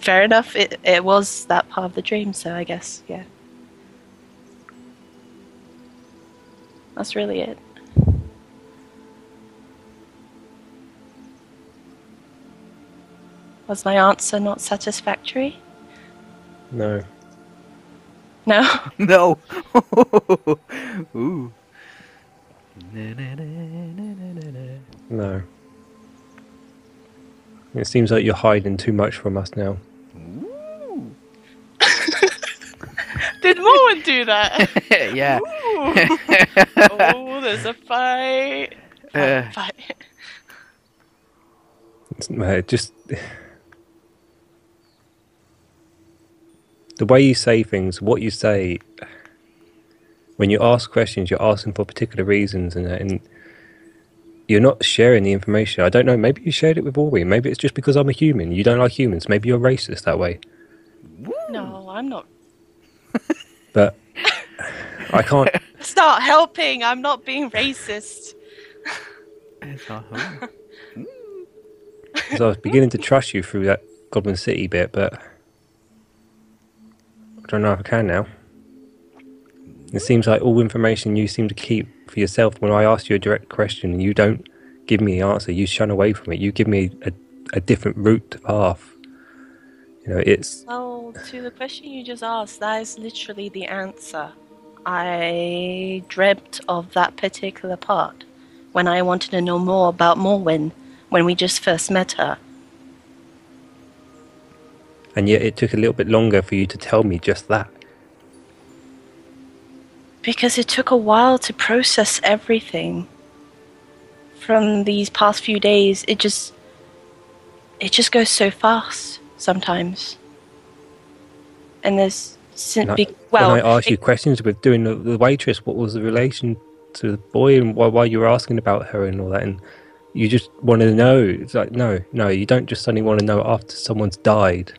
fair enough, it, it was that part of the dream, so I guess, yeah. That's really it. Was my answer not satisfactory? No. No? <laughs> No. <laughs> Ooh. Na, na, na, na, na, na, na. No. It seems like you're hiding too much from us now. Ooh. <laughs> Did Morwen do that? yeah. oh, there's a fight. Uh, fight. It's, uh, just the way you say things, what you say. When you ask questions, you're asking for particular reasons, and, and you're not sharing the information. I don't know. Maybe you shared it with Ori. Maybe it's just because I'm a human. You don't like humans. Maybe you're racist that way. No, I'm not. <laughs> But I can't. <laughs> Start helping. I'm not being racist. it's not <laughs> her. Because I was beginning to trust you through that Goblin City bit, but I don't know if I can now. It seems like all information you seem to keep for yourself. When I ask you a direct question and you don't give me the answer, you shun away from it. You give me a, a different route to path. You know, it's Well, to the question you just asked, that is literally the answer. I dreamt of that particular part when I wanted to know more about Morwen when we just first met her. And yet it took a little bit longer for you to tell me just that. Because it took a while to process everything. From these past few days, it just it just goes so fast sometimes. And there's sin- I- well, when I asked it- you questions with doing the, the waitress, what was the relation to the boy and why, why you were asking about her and all that, and you just wanted to know. It's like no, no, you don't just suddenly want to know after someone's died.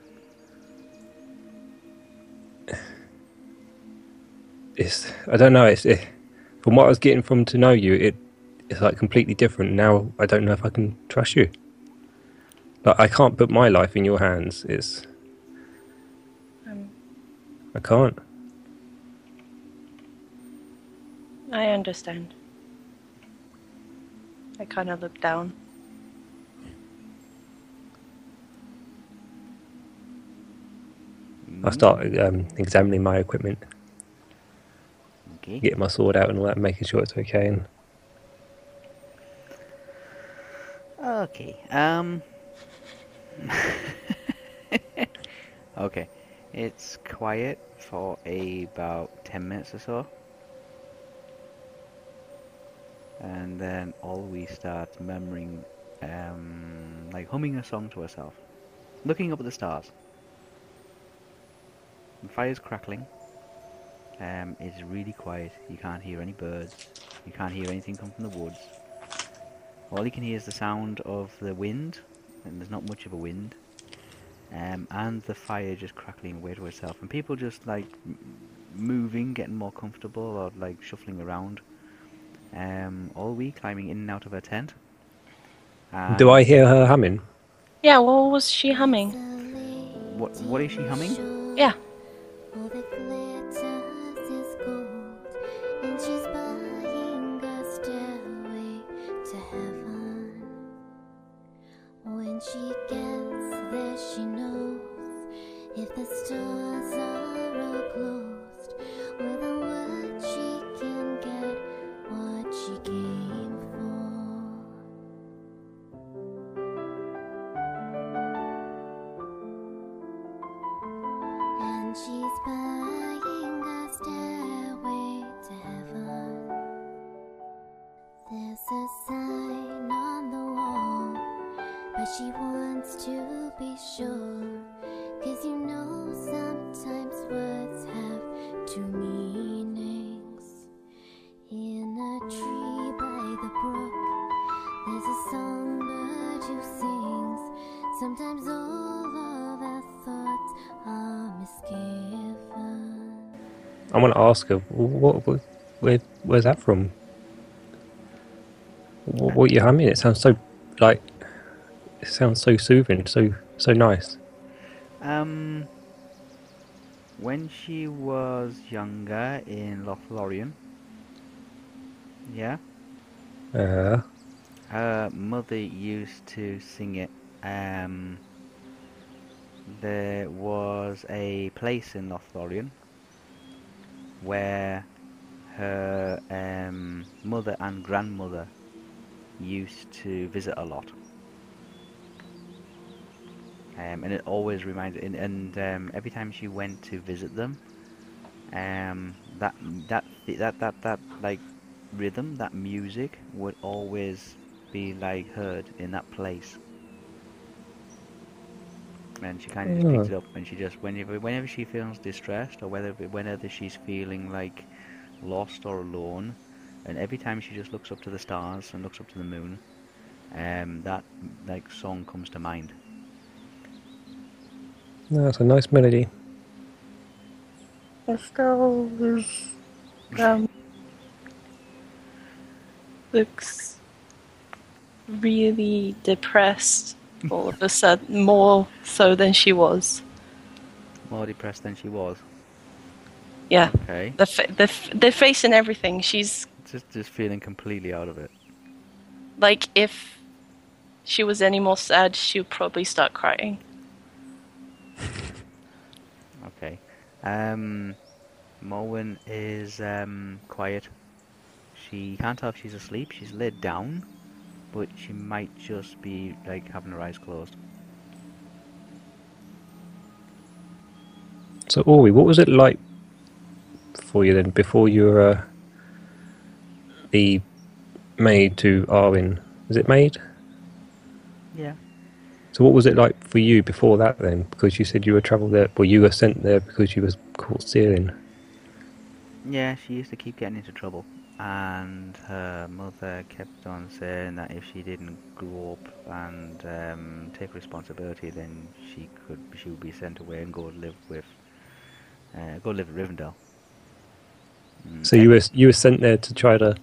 It's I don't know. It's it, from what I was getting from to know you, it it's like completely different. Now I don't know if I can trust you. But I can't put my life in your hands. It's Um, I can't. I understand. I kind of look down. I start um, examining my equipment, Okay. getting my sword out and all that, making sure it's okay. And Okay. Um. <laughs> okay. It's quiet for about ten minutes or so, and then Olwe start murmuring, um, like humming a song to ourselves. looking up at the stars. The fire's crackling. Um, it's really quiet. You can't hear any birds. You can't hear anything come from the woods. All you can hear is the sound of the wind, and there's not much of a wind, um, and the fire just crackling away to itself, and people just like m- moving, getting more comfortable, or like shuffling around. Um, Olwe climbing in and out of her tent. do I hear her humming? Yeah, what was she humming? What what is she humming? Yeah. I want to ask her, what, what, where, where's that from? What, what you humming? It sounds so like, it sounds so soothing, so so nice. Um, when she was younger in Lothlorien, yeah, Uh, her mother used to sing it. Um, there was a place in Lothlorien where her um, mother and grandmother used to visit a lot. Um, and it always reminded, and, and um, every time she went to visit them, um, that that that that that like rhythm, that music would always be like heard in that place. And she kind of just picks it up, and she just whenever whenever she feels distressed, or whether whenever she's feeling like lost or alone, and every time she just looks up to the stars and looks up to the moon, um, that like song comes to mind. no, that's a nice melody. Estelle is um looks really depressed all of a sudden, more so than she was. More depressed than she was. Yeah, Okay, the fa- the f- the face and everything. She's just just feeling completely out of it. like if she was any more sad, she'd probably start crying. <laughs> Okay. Um, Morwen is um, quiet. She can't tell if she's asleep. She's laid down, but she might just be like having her eyes closed. So, Ori, what was it like for you then before you were uh, the maid to Arwen? Was it maid? Yeah. So, what was it like for you before that then? Because you said you were travelled there, well, you were sent there because you was caught stealing. Yeah, she used to keep getting into trouble, and her mother kept on saying that if she didn't grow up and um, take responsibility, then she could she would be sent away and go live with uh, go live at Rivendell. Mm, So you were you were sent there to try to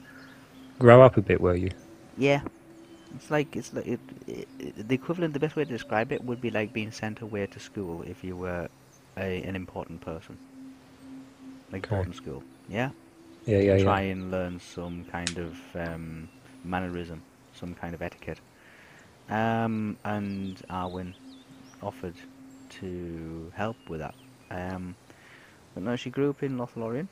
grow up a bit, were you? Yeah, it's like it's like it, it, it- the equivalent. The best way to describe it would be like being sent away to school if you were a, an important person, like Okay. boarding school. Yeah. Yeah, yeah, try yeah. and learn some kind of um, mannerism, some kind of etiquette. Um, and Arwen offered to help with that. Um, but no, she grew up in Lothlorien.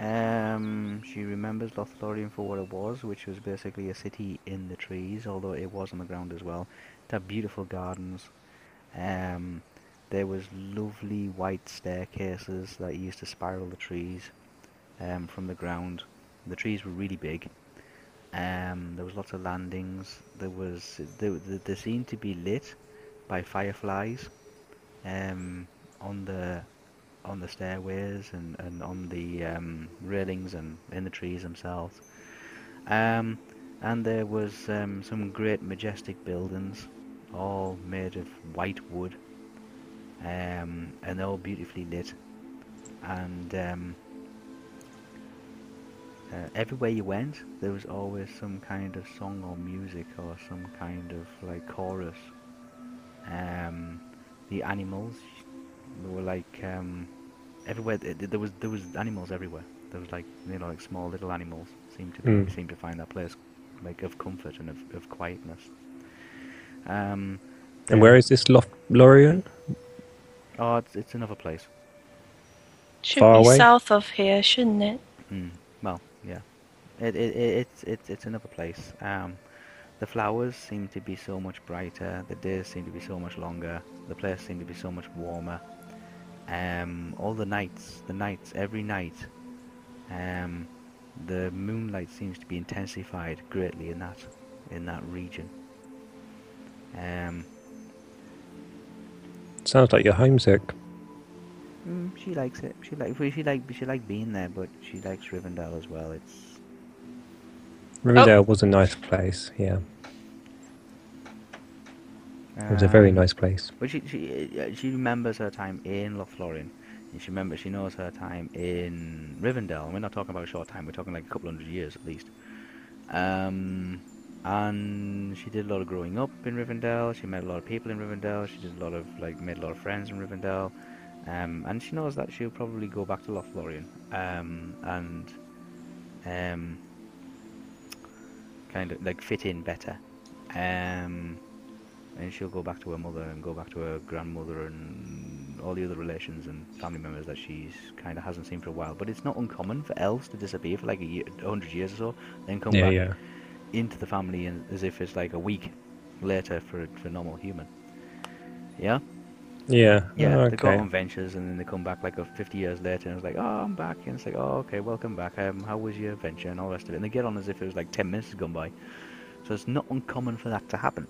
Um, she remembers Lothlorien for what it was, which was basically a city in the trees, although it was on the ground as well. It had beautiful gardens. Um, there was lovely white staircases that used to spiral the trees um, from the ground. The trees were really big. Um, there was lots of landings. There was they, seemed to be lit by fireflies um, on the on the stairways and, and on the um, railings and in the trees themselves. Um, and there was um, some great majestic buildings, all made of white wood, um, and all beautifully lit. And um, uh, everywhere you went, there was always some kind of song or music or some kind of like chorus. Um, the animals, they were like um, everywhere. th- th- There was there was animals everywhere. There was like you know like small little animals. Seemed to be, Mm. seemed to find that place like of comfort and of, of quietness. Um, And where is this Lothlorien? Oh, it's, it's another place. Should Far be away? south of here, shouldn't it? Mm, well, yeah. It, it, it, it's, it's, it's another place. Um, the flowers seem to be so much brighter. The days seem to be so much longer. The place seemed to be so much warmer. Um, all the nights, the nights, every night, um, the moonlight seems to be intensified greatly in that, in that region. Um, Sounds like you're homesick. mm, she likes it. She like she like she like being there, but she likes Rivendell as well. It's Rivendell was a nice place. Yeah, it was a very um, nice place. But she she uh, she remembers her time in Lothlorien. And she remembers she knows her time in Rivendell. And we're not talking about a short time. We're talking like a couple hundred years at least. Um, and she did a lot of growing up in Rivendell. She met a lot of people in Rivendell. She did a lot of like made a lot of friends in Rivendell. Um, and she knows that she'll probably go back to Lothlorien. Um, and um, kind of like fit in better. Um, and she'll go back to her mother and go back to her grandmother and all the other relations and family members that she's kind of hasn't seen for a while. But it's not uncommon for elves to disappear for like a, year, hundred years or so, then come Yeah, back yeah. into the family and, as if it's like a week later for for a normal human. Yeah, Yeah. yeah. oh, They go on ventures and then they come back like 50 years later and it's like, oh, I'm back. And it's like, oh, okay, welcome back. Um, how was your adventure and all the rest of it? And they get on as if it was like 10 minutes has gone by. So it's not uncommon for that to happen.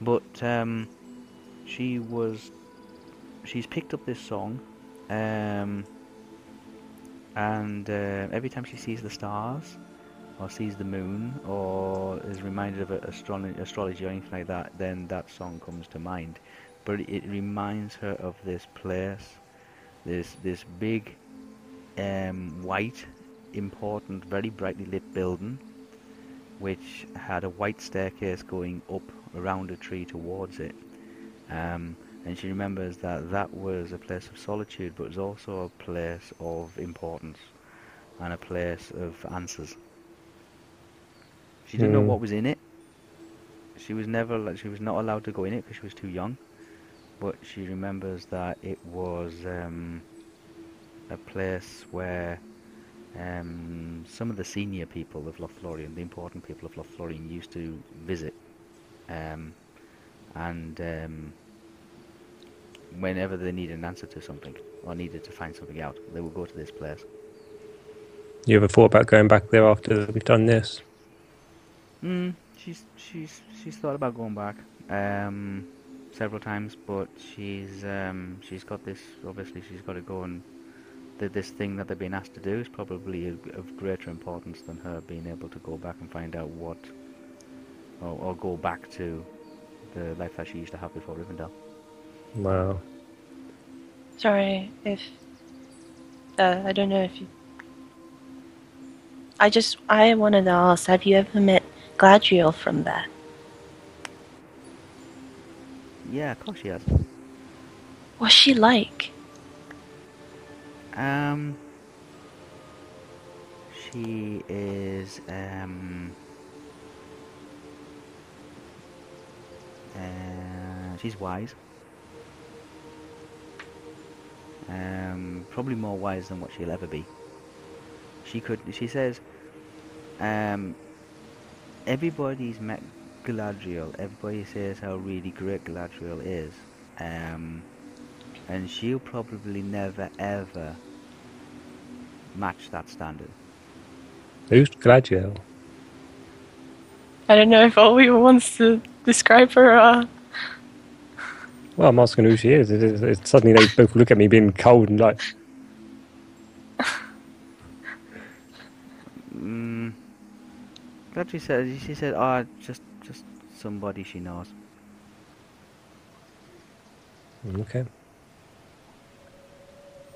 But um, she was, she's picked up this song, um, and uh, every time she sees the stars, or sees the moon, or is reminded of astrology, astrology or anything like that, then that song comes to mind. But it reminds her of this place, this this big, um, white, important, very brightly lit building, which had a white staircase going up around a tree towards it. Um, and she remembers that that was a place of solitude, but it was also a place of importance and a place of answers. She didn't know Hmm. what was in it. She was never, like, she was not allowed to go in it because she was too young. But she remembers that it was um, a place where um, some of the senior people of Lothlorien, the important people of Lothlorien, used to visit. Um, and um, whenever they needed an answer to something or needed to find something out, they would go to this place. You ever thought about going back there after we've done this? Mm, she's she's she's thought about going back um, several times, but she's um, she's got this. Obviously, she's got to go and the, this thing that they've been asked to do is probably of, of greater importance than her being able to go back and find out what, or, or go back to the life that she used to have before Rivendell. Wow. Sorry if. Uh, I don't know if you. I just. I wanted to ask have you ever met Galadriel from there? Yeah, of course she has. What's she like? Um, she is um, uh, she's wise. Um, probably more wise than what she'll ever be. She could. She says, um, everybody's met Galadriel. Everybody says how really great Galadriel is. Um, and she'll probably never ever match that standard. Who's Galadriel? I don't know if Ollie wants to describe her. Uh, Well, I'm asking who she is. It is it's suddenly they both look at me being cold and like, <laughs> Mm, but she said she said, "Oh, just just somebody she knows." okay.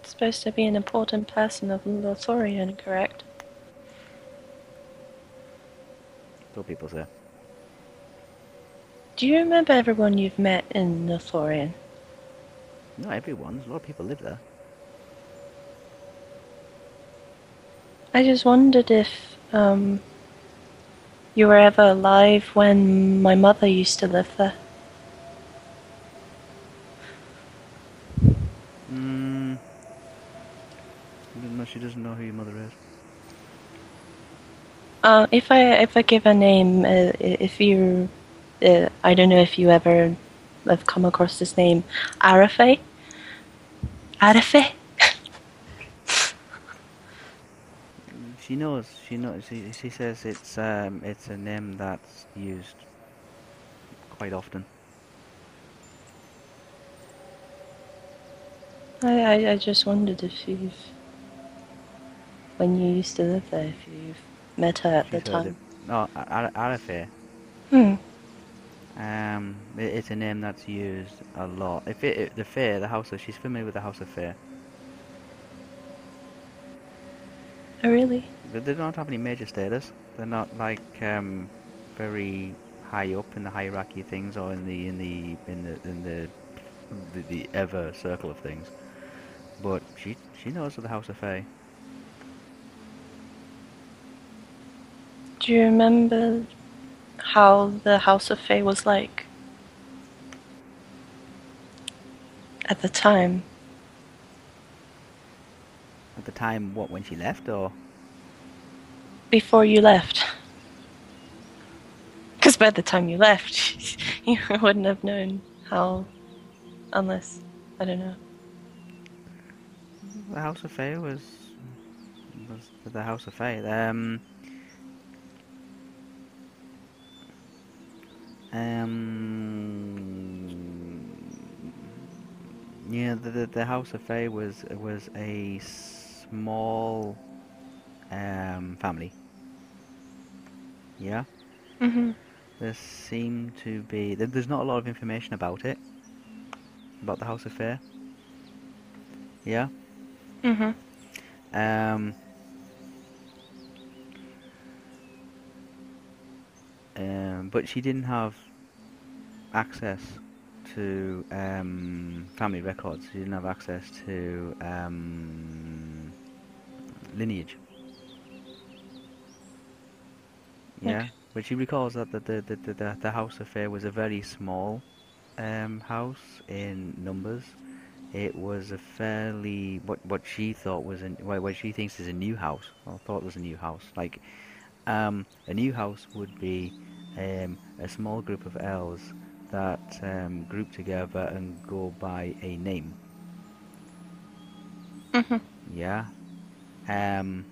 supposed to be an important person of Lothlorien, correct? So people say. Do you remember everyone you've met in Lothlorien? Not everyone. A lot of people live there. I just wondered if um, you were ever alive when my mother used to live there. Mm, no, she doesn't know who your mother is. Uh, if I if I give a name, uh, if you, uh, I don't know if you ever have come across this name, Arafe. Arafe. She knows. She knows. She, she says it's um it's a name that's used quite often. I, I I just wondered if you've, when you used to live there, if you've met her at the time. it. No, Ar- Arafe. Hmm. Um, it, it's a name that's used a lot. If it, it the fair, the house of she's familiar with the house of fair. Oh really? They don't have any major status. They're not like um, very high up in the hierarchy of things or in the in the in the in the the, the ever circle of things. But she she knows of the House of Fae. Do you remember how the House of Fae was like at the time? At the time, what when she left, or before you left. Because by the time you left, <laughs> you wouldn't have known how, unless I don't know. the House of Fae was was the House of Fae. Um. Um, yeah, the, the the House of Fae was was a small um, family. Yeah, Mm-hmm. there seemed to be there's not a lot of information about it about the House of Fae. Yeah. Mm-hmm. Um, um, but she didn't have access to um, family records. She didn't have access to um, lineage. Yeah, Okay. but she recalls that the the, the, the, the, House of Fae was a very small um, house in numbers. It was a fairly what what she thought was a what what she thinks is a new house or thought was a new house. Like um, a new house would be um, a small group of elves that um, group together and go by a name. Mm-hmm. Yeah. Um,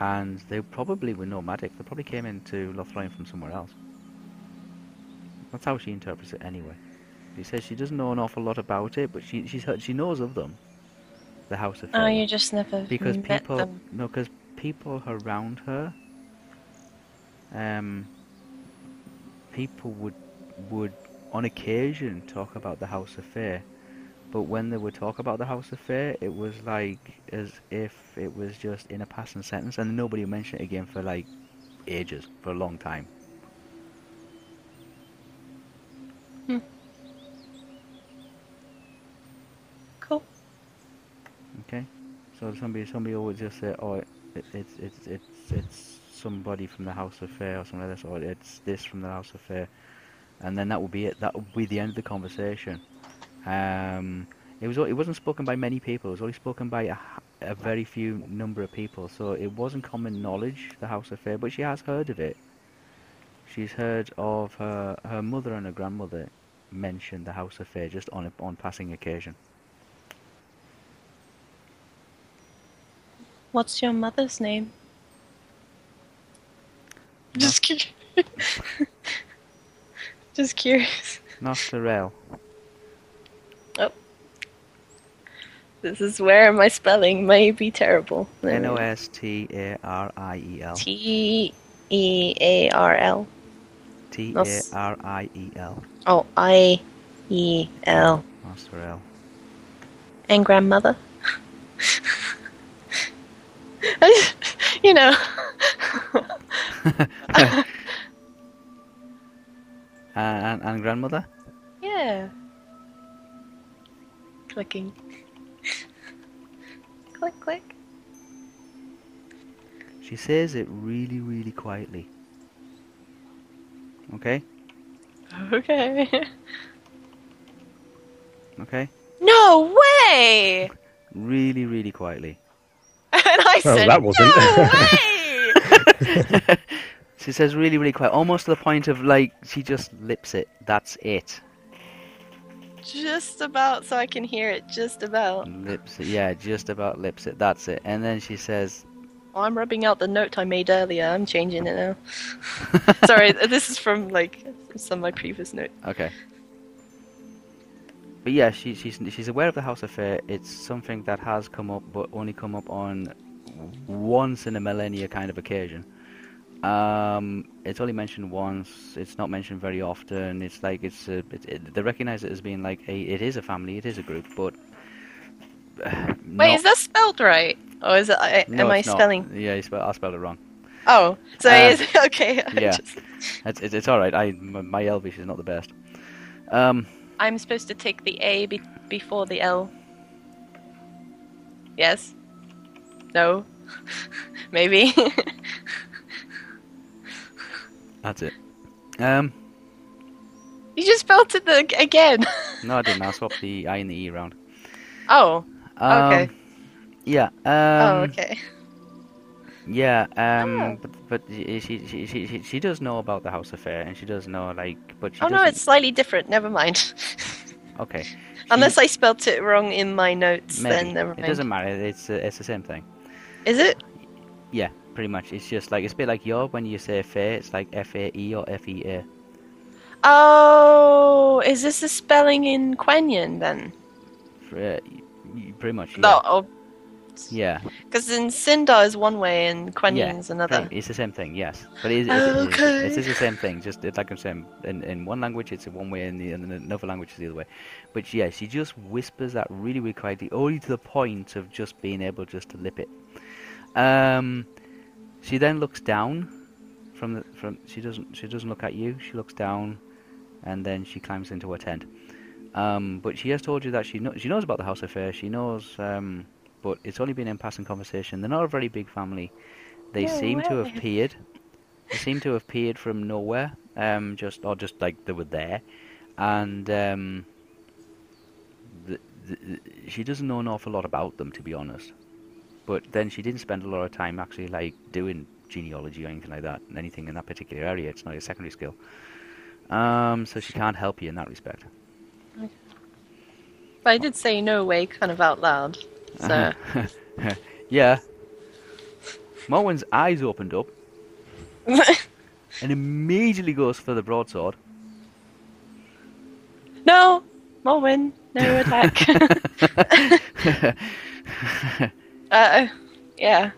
and they probably were nomadic. They probably came into Lothlorien from somewhere else. That's how she interprets it anyway. She says she doesn't know an awful lot about it, but she she's heard, she knows of them. The House of Oh, Fae. you just never because people them. no, because people around her, um, people would would on occasion talk about the House of Fae, but when they would talk about the House of Fae, it was like as if it was just in a passing sentence, and nobody mentioned it again for like ages, for a long time. Hmm. Cool. Okay, so somebody somebody always just say, "Oh, it, it's it's it's it's somebody from the House of Fair or something like this, or it's this from the House of Fair, and then that would be it. That would be the end of the conversation. Um, it was it wasn't spoken by many people. It was only spoken by a very few number of people. So it wasn't common knowledge the House of Fair, but she has heard of it. She's heard of her her mother and her grandmother mention the House of Fair just on a, on passing occasion. What's your mother's name? Just curious. <laughs> Just curious. Nostarel. This is where my spelling may be terrible. N O S T A R I E L. T E A R L. T A R I E L. Oh, I E L. Nostarel. And grandmother. <laughs> you know. <laughs> and, and grandmother? yeah. Clicking. Click, click. She says it really, really quietly. Okay? Okay. <laughs> Okay? no way! Really, really quietly. <laughs> And I Well, said, that wasn't. no <laughs> way! she says really, really quiet, almost to the point of like she just lips it. That's it. Just about so I can hear it. Just about. Lips it. Yeah, just about lips it. That's it. And then she says, Oh, I'm rubbing out the note I made earlier. I'm changing it now. <laughs> Sorry, this is from like some of my previous note. Okay. But yeah, she, she's she's aware of the House of Fae. It's something that has come up, but only come up on once in a millennia kind of occasion. Um, it's only mentioned once. It's not mentioned very often. It's like it's a, it, it, they recognize it as being like a it is a family, it is a group, but <sighs> Wait, is that spelled right? Or is it? I, no, am I not. spelling? Yeah, you spell, I spelled it wrong. Oh, so Uh, is <laughs> okay. I yeah. just- It's it's, it's all right. I my Elvish is not the best. Um, I'm supposed to take the A be- before the L. Yes. No. <laughs> Maybe. <laughs> that's it. Um, you just spelled it the, again. <laughs> no, I didn't. I swapped the I and the E around. Oh. Um, Okay. Yeah. Um, oh, okay. Yeah, um, Oh. but but she, she she she she does know about the house of Fae, and she does know like, but she Oh no, doesn't- it's slightly different. Never mind. <laughs> okay. She- Unless I spelt it wrong in my notes, maybe. then never mind. it doesn't matter. It's uh, it's the same thing. Is it? Yeah, pretty much. It's just like it's a bit like your when you say fair, it's like F A E or F E A. Oh, is this the spelling in Quenyan then? Uh, y- y- pretty much. Yeah. No, oh, Yeah. because in Sindar is one way and Quenya is another. Pretty- It's the same thing. Yes, but it, it, Okay. it is the same thing. Just it's like I'm saying, in, in one language it's one way, and the in another language it's the other way. But yeah, she just whispers that really, really quietly, only to the point of just being able just to lip it. Um, she then looks down from the from. She doesn't. She doesn't look at you. She looks down, and then she climbs into her tent. Um, but she has told you that she knows. She knows about the house of Fae. She knows. Um, but it's only been in passing conversation. They're not a very big family. They No seem to have way. appeared. They seem to have appeared from nowhere. Um, just or just like they were there, and um, the, the, she doesn't know an awful lot about them, to be honest. But then she didn't spend a lot of time actually like doing genealogy or anything like that, anything in that particular area. It's not a secondary skill. Um, so she can't help you in that respect. But I did say no way kind of out loud. So <laughs> yeah. Morwen's eyes opened up <laughs> and immediately goes for the broadsword. no, Morwen, no attack. <laughs> uh, yeah,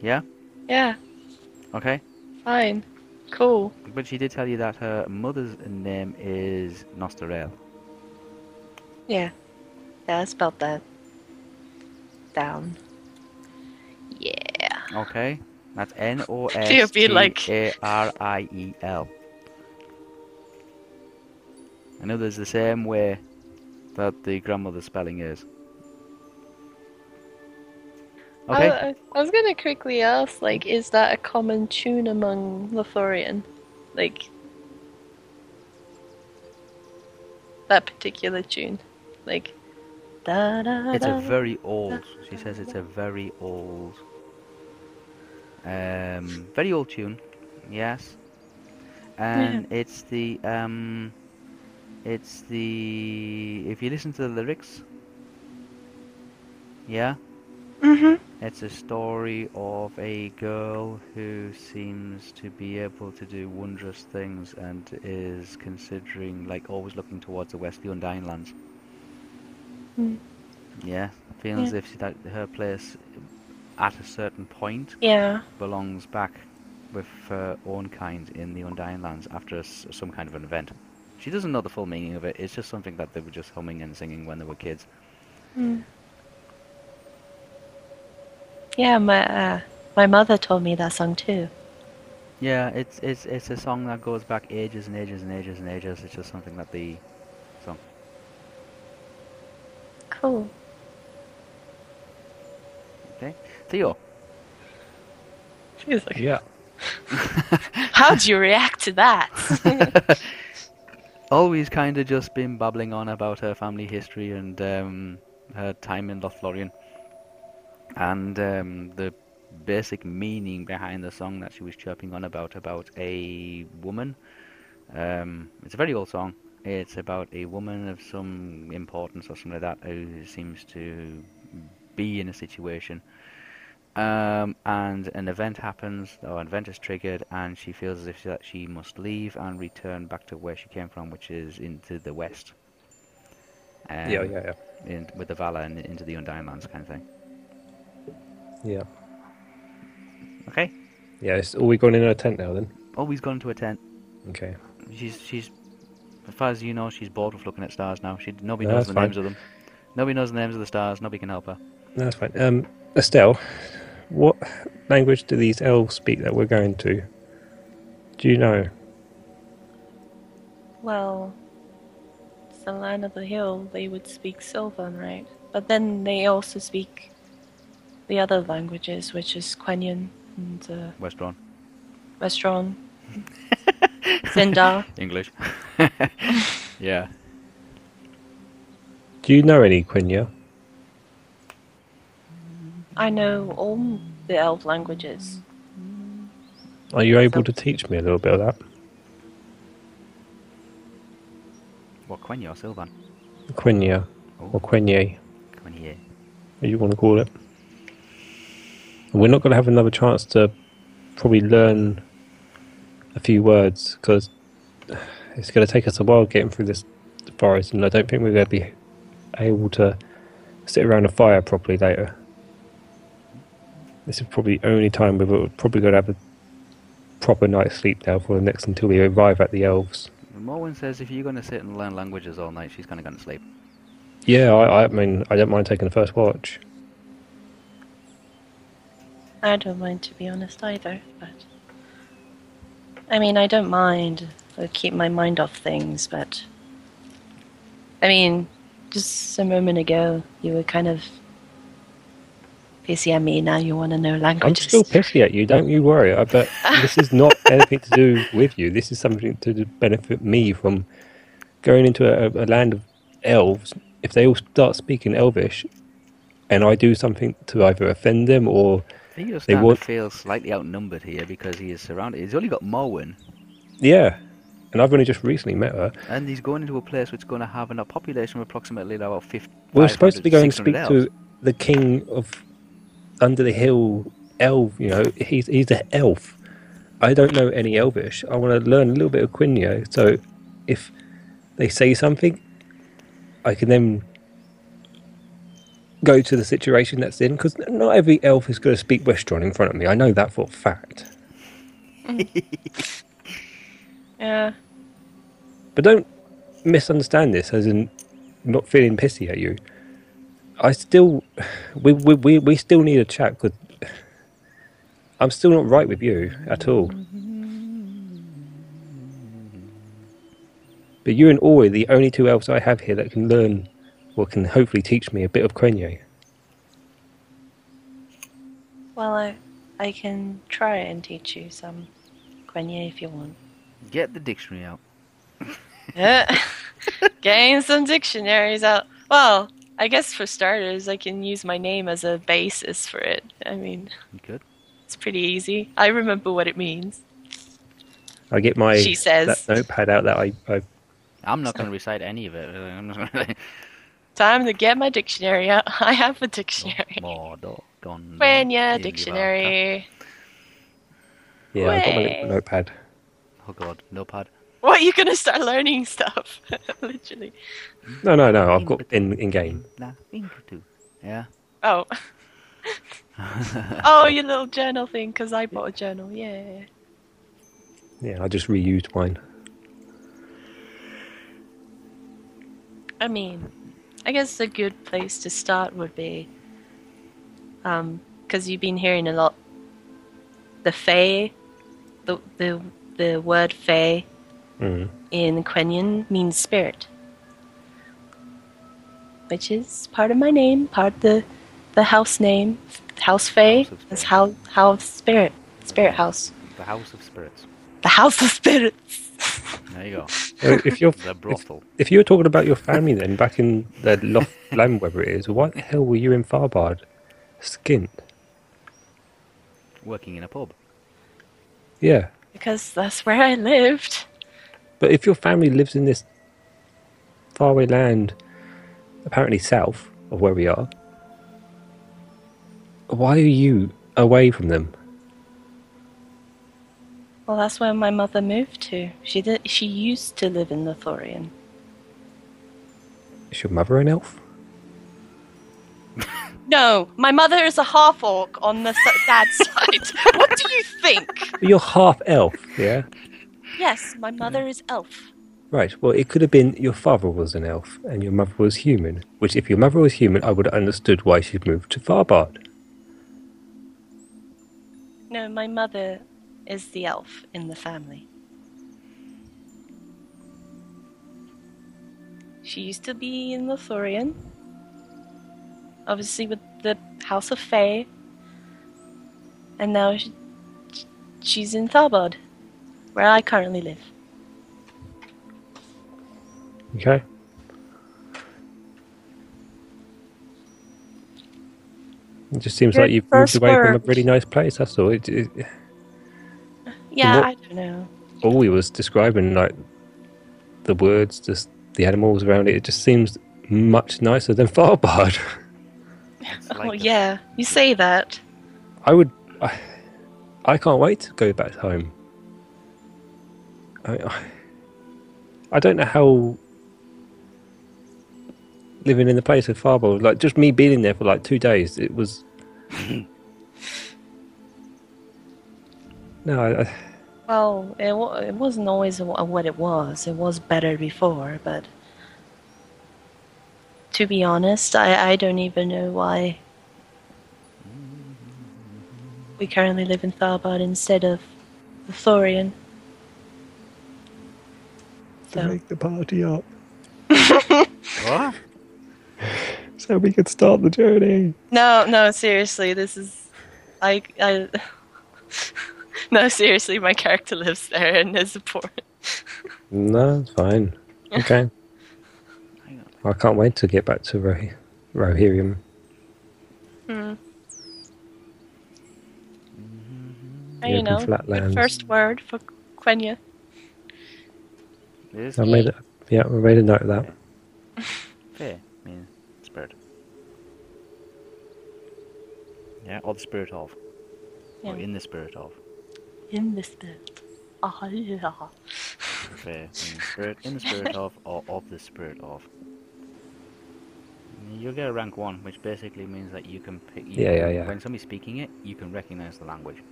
yeah. yeah, Okay. fine, cool. But she did tell you that her mother's name is Nostarel. Yeah, yeah, I spelled that down. Yeah. Okay. That's N O S like- A R I E L. I know there's the same way that the grandmother's spelling is. Okay. I, I, I was gonna quickly ask, like, is that a common tune among Lothlorien? Like, that particular tune? Like, da da It's a very old. She says it's a very old. Um, very old tune, yes. And it's the um, it's the if you listen to the lyrics, yeah, Mhm. it's a story of a girl who seems to be able to do wondrous things and is considering like always looking towards the west, the Undying Lands. Mm. Yeah, feeling as Yeah. if that her place at a certain point Yeah. belongs back with her own kind in the Undying Lands after s- some kind of an event. She doesn't know the full meaning of it. It's just something that they were just humming and singing when they were kids. Mm. Yeah, my uh, my mother told me that song too. Yeah, it's it's it's a song that goes back ages and ages and ages and ages. It's just something that the song. Cool. Okay, Theo. She's like, Yeah. <laughs> how'd you react to that? <laughs> Always kind of just been babbling on about her family history and um, her time in Lothlorien, and um, the basic meaning behind the song that she was chirping on about about a woman. Um, it's a very old song. It's about a woman of some importance or something like that who seems to be in a situation. Um, and an event happens, or an event is triggered, and she feels as if that she must leave and return back to where she came from, which is into the west. Um, yeah, yeah, yeah. In, with the Vala and into the Undying Lands kind of thing. Yeah. Okay. Yeah, it's all we gone in a tent now then. Always gone to a tent. Okay. She's she's, as far as you know, she's bored with looking at stars now. She nobody No, knows the fine. names of them. Nobody knows the names of the stars. Nobody can help her. No, that's fine. Um, Estelle, what language do these elves speak that we're going to? Do you know? well, it's the land of the hill. They would speak Sylvan, right? But then they also speak the other languages, which is Quenya and uh, Westron. Westron, <laughs> Zindar. English. <laughs> yeah. Do you know any Quenya? I know all the elf languages. Are you able to teach me a little bit of that? What Quenya or Sylvan? Quenya Oh, or Quenya, Quenya. what you want to call it. We're not going to have another chance to probably learn a few words because it's going to take us a while getting through this forest, and I don't think we're going to be able to sit around a fire properly later. This is probably the only time we're probably going to have a proper night's sleep now for the next until we arrive at the elves. Morwen says if you're going to sit and learn languages all night, she's going to go to sleep. Yeah, I, I mean, I don't mind taking the first watch. I don't mind, to be honest, either. But I mean, I don't mind. I keep my mind off things, but I mean, just a moment ago, you were kind of pissy at me. Now you want to know I'm still pissy at you, don't you worry. I bet this is not <laughs> anything to do with you. This is something to benefit me from going into a, a land of elves. If they all start speaking Elvish, and I do something to either offend them or Theo's They starting to feel slightly outnumbered here because he is surrounded. He's only got Morwen, yeah, and I've only just recently met her. and he's going into a place which is going to have a population of approximately about 50. We're supposed to be going to speak 600 elves. to the king of under the hill elf. You know, he's he's an elf. I don't know any Elvish. I want to learn a little bit of Quenya. So if they say something, I can then go to the situation that's in. Because not every elf is going to speak Westron in front of me. I know that for a fact. <laughs> yeah, But don't misunderstand this as in not feeling pissy at you. I still, we we we, we still need a chat because I'm still not right with you at all. But you and Ori, are the only two elves I have here that can learn, or can hopefully teach me a bit of Quenya. Well, I, I can try and teach you some Quenya if you want. Get the dictionary out. <laughs> Yeah. Getting some dictionaries out. Well, I guess for starters, I can use my name as a basis for it. I mean, Good. it's pretty easy. I remember what it means. I get my She says. that notepad out that I, I I'm not going to recite any of it. <laughs> I'm just gonna- Time to get my dictionary out. <laughs> I have a dictionary. Modo con Quenya Ilivata. dictionary. yeah I got my little notepad. Oh god, notepad. What, are you gonna start learning stuff? <laughs> Literally. No, no, no. I've got in in game. Nah, Inkutu. Yeah. Oh. <laughs> oh, your little journal thing, because I bought a journal. Yeah. Yeah, I just reused mine. I mean, I guess a good place to start would be, um, because you've been hearing a lot. The Fae, the the the word Fae Mm. in Quenyan means spirit, which is part of my name, part of the the house name, House Fae. House Spirit. how house spirit, spirit house, The House of Spirits. the house of spirits. There you go. Well, if you're The brothel. if you were talking about your family then back in the loft <laughs> land wherever it is, why the hell were you in Farbard? Skint. Working in a pub. Yeah, because that's where I lived. but if your family lives in this faraway land, apparently south of where we are, why are you away from them? Well, that's where my mother moved to. She did. She used to live in Lothlorien. Is your mother an elf? <laughs> No, my mother is a half orc on the s- dad's <laughs> side. what do you think? You're half elf, yeah? Yes, my mother is elf. Right, well, it could have been your father was an elf and your mother was human. Which, if your mother was human, I would have understood why she'd moved to Farbard. No, my mother is the elf in the family. She used to be in Lothlorien. Obviously, with the House of Fae. And now she, she's in Tharbad, where I currently live. Okay? It just seems Your like you've moved away from a really nice place, that's all. It, it, Yeah, what- I don't know. all he was describing, like, the words, just the animals around it, it just seems much nicer than <laughs> Farbard. It's <laughs> oh, like the- yeah, you say that. I would. I, I can't wait to go back home. I, I, I don't know how living in the place of Farbald, like just me being there for like two days, it was. <laughs> no, I, I, Well, it, wa- it wasn't always wha- what it was. It was better before, but to be honest, I, I don't even know why we currently live in Tharbad instead of the Thorian. So, To make the party up <laughs> What? so we could start the journey. no, no, seriously, this is I, I. <laughs> <laughs> no, seriously, my character lives there and is important. No, it's fine. Okay. Hang on. I can't wait to get back to Ro- Rohirrim. Hmm. The you open know, good flatlands. first word for Quenya. This I made it. Yeah, I made a note of that. fair <laughs> means spirit. Yeah, or the spirit of. Or in the spirit of. In the spirit. Ah, yeah. Fair means spirit in the spirit of or of the spirit of. You'll get a rank one, which basically means that you can pick. You Yeah, can- yeah, yeah. When somebody's speaking it, you can recognize the language.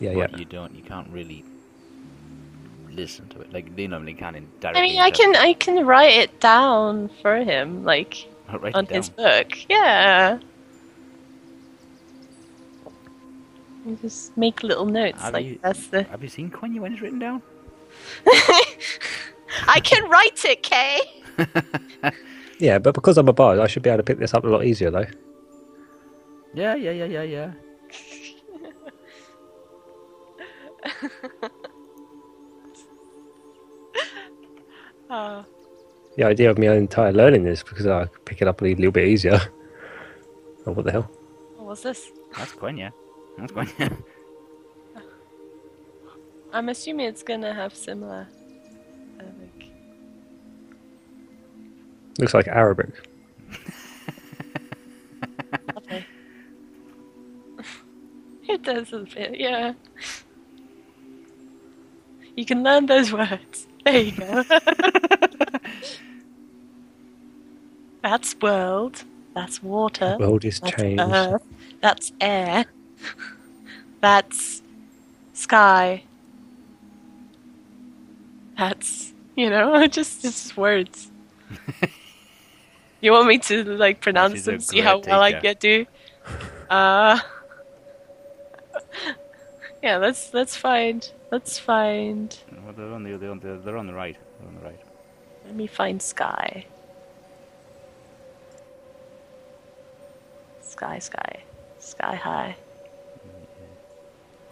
Yeah, yeah. but you don't. You can't really listen to it. Like they normally can in I mean, I can I can write it down for him, like write on it down. his book. Yeah. You just make little notes. Have like you- that's the. Have you seen Quenya when it's written down? <laughs> I can write it, Kay. <laughs> Yeah, but because I'm a bard, I should be able to pick this up a lot easier, though. Yeah, yeah, yeah, yeah, yeah. Oh, <laughs> The idea of my entire learning this because I could pick it up a little bit easier. oh, what the hell? what was this? That's Quenya. That's Quenya. <laughs> I'm assuming it's gonna have similar. Uh, like, Looks like Arabic. okay. <laughs> it does a bit, yeah. You can learn those words. There you go. <laughs> That's world. That's water. The world is That's changed. earth. That's air. <laughs> That's sky. That's you know, <laughs> just it's just words. <laughs> you want me to like pronounce them, see how well I get do? Uh Yeah, let's let's find let's find Well, they're on the, they're on the, they're on the right. They're on the right. let me find sky. Sky, sky, sky high.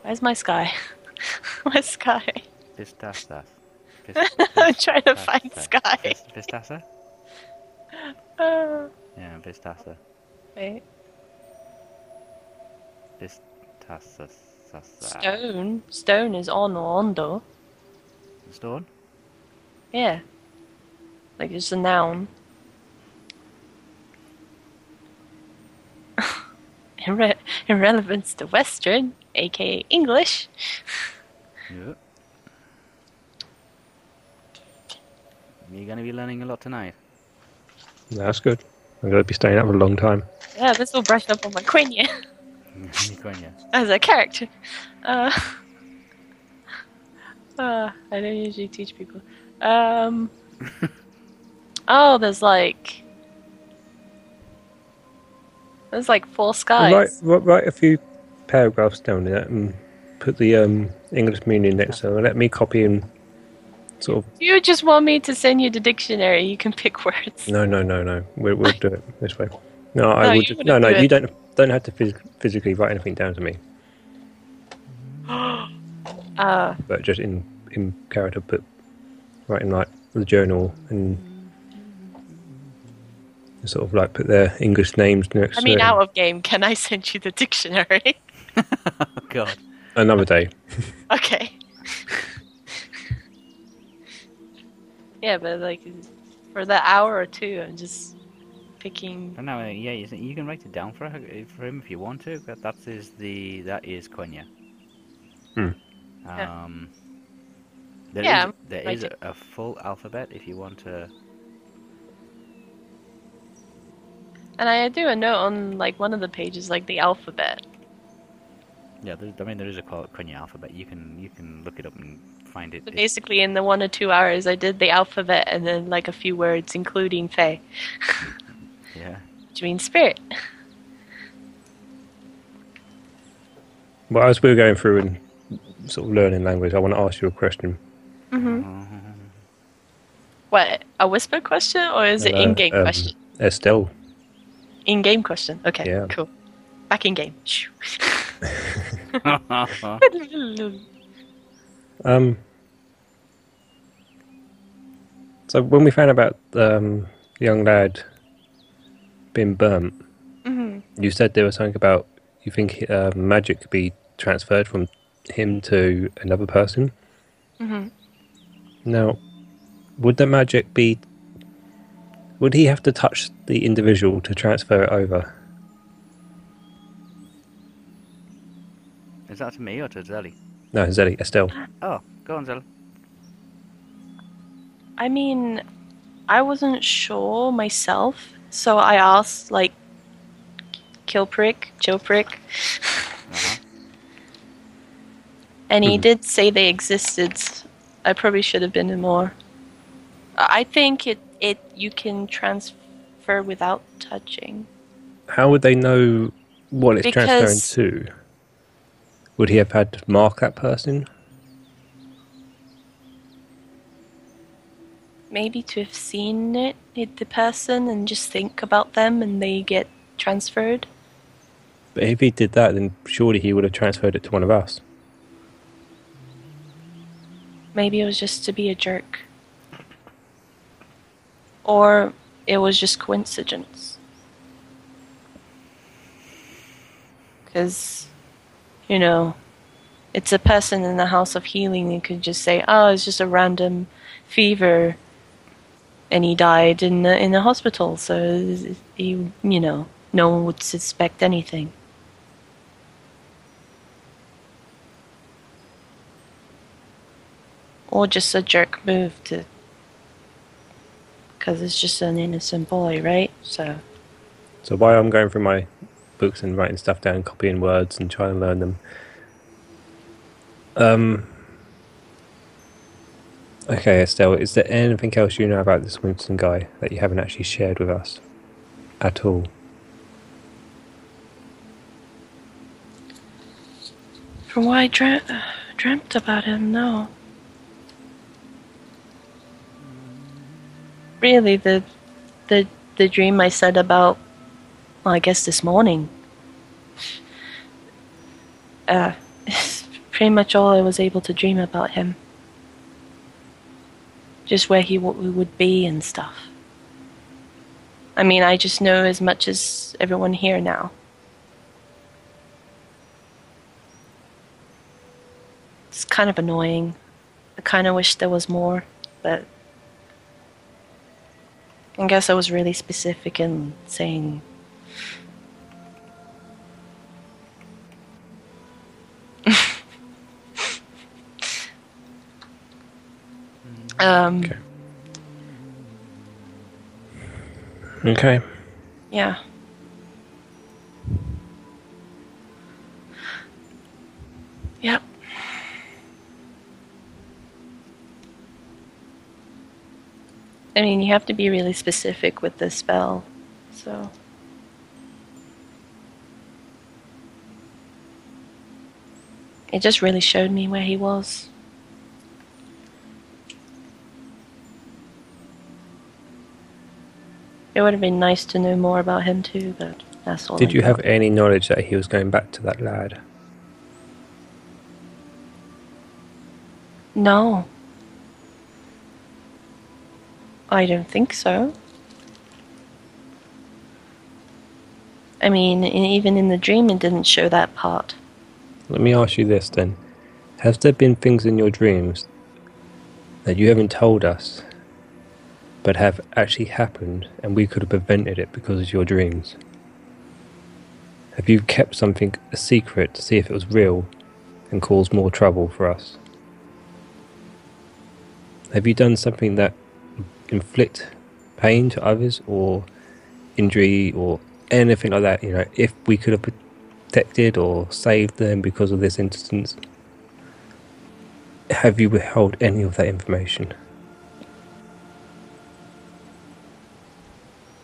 Where's my sky? <laughs> Where's sky? Pistastas. <laughs> I'm trying to find sky. Pistasa? Uh, Yeah, Pistasa. wait, Pistasa. stone. Stone is on or ondo. Stone? Yeah. Like it's a noun. <laughs> in, re- in relevance to Westron, aka English. Yeah. You're going to be learning a lot tonight. No, that's good. I'm going to be staying up for a long time. Yeah, this will brush up on my Quenya <laughs> <laughs> Quenya. as a character. Uh, <laughs> uh, I don't usually teach people. Um, oh, there's like. There's like four skies. Write, write, write a few paragraphs down there and put the um, English meaning next to them. and Let me copy and sort of. You just want me to send you the dictionary. You can pick words. No, no, no, no. We'll, we'll do it this way. No, I No, will you just, no, no. do You don't don't have to phys- physically write anything down to me, <gasps> Uh, but just in in character, put writing like the journal and sort of like put their English names next. I mean, to out of game, can I send you the dictionary? <laughs> <laughs> Oh, God. another day. okay. <laughs> yeah, but like for the hour or two, I'm just picking. No, uh, yeah, you, you can write it down for, for him if you want to. But that is the that is Quenya. Hmm. Yeah. Um, there Yeah, is- there write is a, a full alphabet if you want to. And I do a note on like one of the pages, like the alphabet. Yeah, there, I mean there is a call Quenya alphabet. You can you can look it up and find it. So basically, in the one or two hours, I did the alphabet and then like a few words, including Fey, <laughs> yeah. which means spirit. Well, as we were going through and sort of learning language, I want to ask you a question. hmm What a whisper question or is it Uh, in-game um, question? Estelle. In-game question. Okay, Yeah. cool. Back in game. <laughs> <laughs> Um, so when we found about um, the young lad being burnt, hmm you said there was something about you think uh, magic could be transferred from him to another person. hmm Now, would the magic be? Would he have to touch the individual to transfer it over? Is that to me or to Zelly? No, Zelly, Estelle. Oh, go on, Zelly. I mean, I wasn't sure myself, so I asked like Killprick, Chillprick, Uh-huh. and he Mhm. did say they existed. I probably should have been more. I think it it you can transfer without touching. How would they know what it's transferring to? Would he have had to mark that person? Maybe to have seen it, the person, and just think about them, and they get transferred. But if he did that, then surely he would have transferred it to one of us. maybe it was just to be a jerk. Or it was just coincidence. Because, you know, it's a person in the house of healing who could just say, oh, it's just a random fever. And he died in the, in the hospital, so he, you know, no one would suspect anything. Or just a jerk move to. Because it's just an innocent boy, right? So. So while I'm going through my books and writing stuff down, copying words and trying to learn them. Um. Okay, Estelle, is there anything else you know about this Winston guy that you haven't actually shared with us at all? From what I dream- dreamt about him, no. Really, the the the dream I said about, well, I guess this morning. Uh, it's <laughs> pretty much all I was able to dream about him. Just where he w- would be and stuff. I mean, I just know as much as everyone here now. It's kind of annoying. I kind of wish there was more, but I guess I was really specific in saying. Um, Okay. Okay. yeah. Yep. I mean, you have to be really specific with the spell, so. It just really showed me where he was. It would have been nice to know more about him too, but that's all. Did I you have any knowledge that he was going back to that lad? No. I don't think so. I mean, even in the dream, it didn't show that part. Let me ask you this then. Has there been things in your dreams that you haven't told us but have actually happened and we could have prevented it because of your dreams? Have you kept something a secret to see if it was real and caused more trouble for us? Have you done something that inflict pain to others or injury or anything like that? You know, if we could have protected or saved them because of this instance, have you withheld any of that information?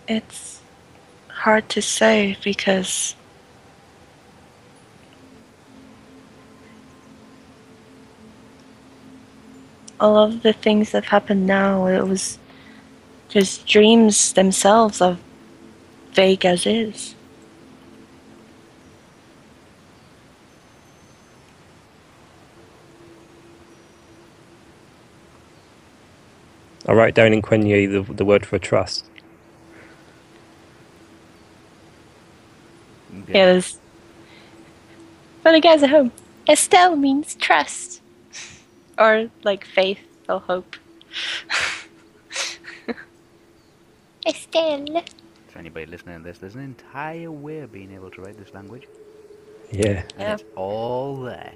It's hard to say because all of the things that happened now, it was just dreams themselves are vague as is. I write down in Quenya the, the word for trust. Yeah, there's. For the guys at home, Estelle means trust. <laughs> Or like faith or hope. <laughs> Estelle. For anybody listening to this, there's an entire way of being able to write this language, Yeah. and Yeah. it's all there.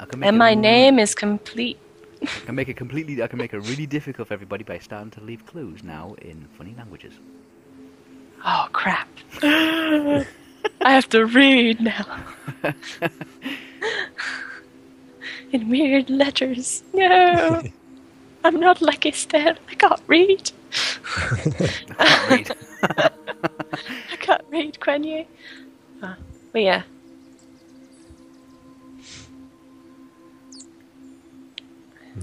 I can make And my really- name is complete. I can make it completely. I can make it really difficult for everybody by starting to leave clues now in funny languages. Oh crap. <laughs> I have to read now. <laughs> In weird letters. No. I'm not like Estelle. I can't read. <laughs> I can't read. <laughs> I can't read, Quenya. Uh, but yeah.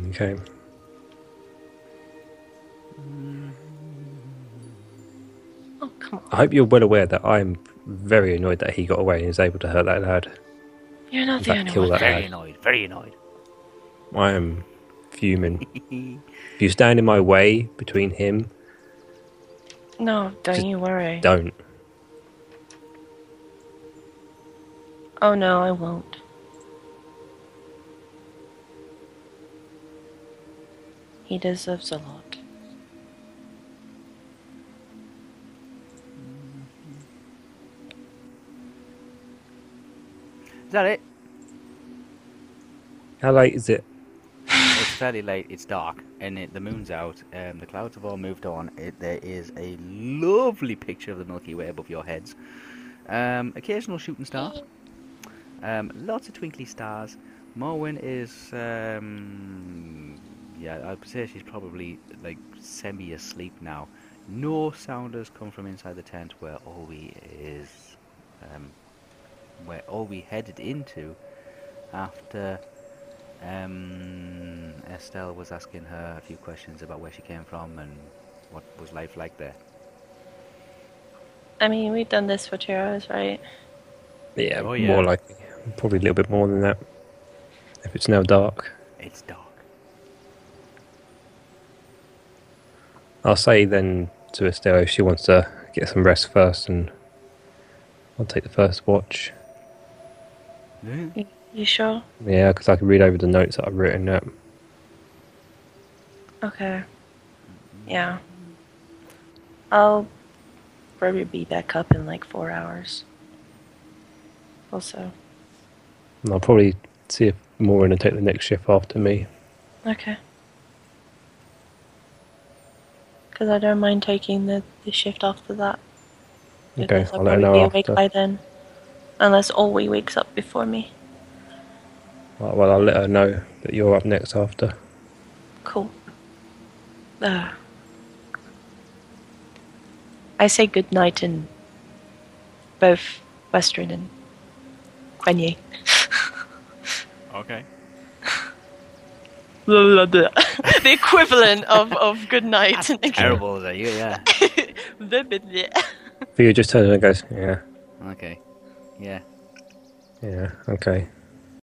Okay. Oh, come on. I hope you're well aware that I'm very annoyed that he got away and is able to hurt that lad. You're not the only kill one. that very lad. annoyed. Very annoyed. I am fuming. <laughs> if you stand in my way between him, No, don't you worry. don't. Oh no, I won't. He deserves a lot. Is that it? How late is it? <sighs> It's fairly late. It's dark, and it, the moon's out. Um, the clouds have all moved on. It, there is a lovely picture of the Milky Way above your heads. Um, occasional shooting star. Um, lots of twinkly stars. Morwen is, um, yeah, I'd say she's probably like semi-asleep now. No sound has come from inside the tent where Olwe is, where we headed into after um, Estelle was asking her a few questions about where she came from and what was life like there. I mean, we've done this for two hours, right? Yeah, Oh, yeah. more likely. Probably a little bit more than that. If it's now dark. It's dark. I'll say then to Estelle if she wants to get some rest first, and I'll take the first watch. You, you sure? Yeah, because I can read over the notes that I've written up. Okay. Yeah. I'll probably be back up in like four hours. Also. And I'll probably see if Morwen will take the next shift after me. Okay. Because I don't mind taking the, the shift after that. Okay, Because I'll I'll let her probably know be awake after. by then. Unless Olwe wakes up before me. Well, well, I'll let her know that you're up next after. Cool. Uh, I say good night in both Westron and Quenya. <laughs> Okay. <laughs> the equivalent of, of good night. <laughs> Terrible, is that you? Yeah. Theo just turns and goes, yeah, Okay. Yeah. yeah, okay.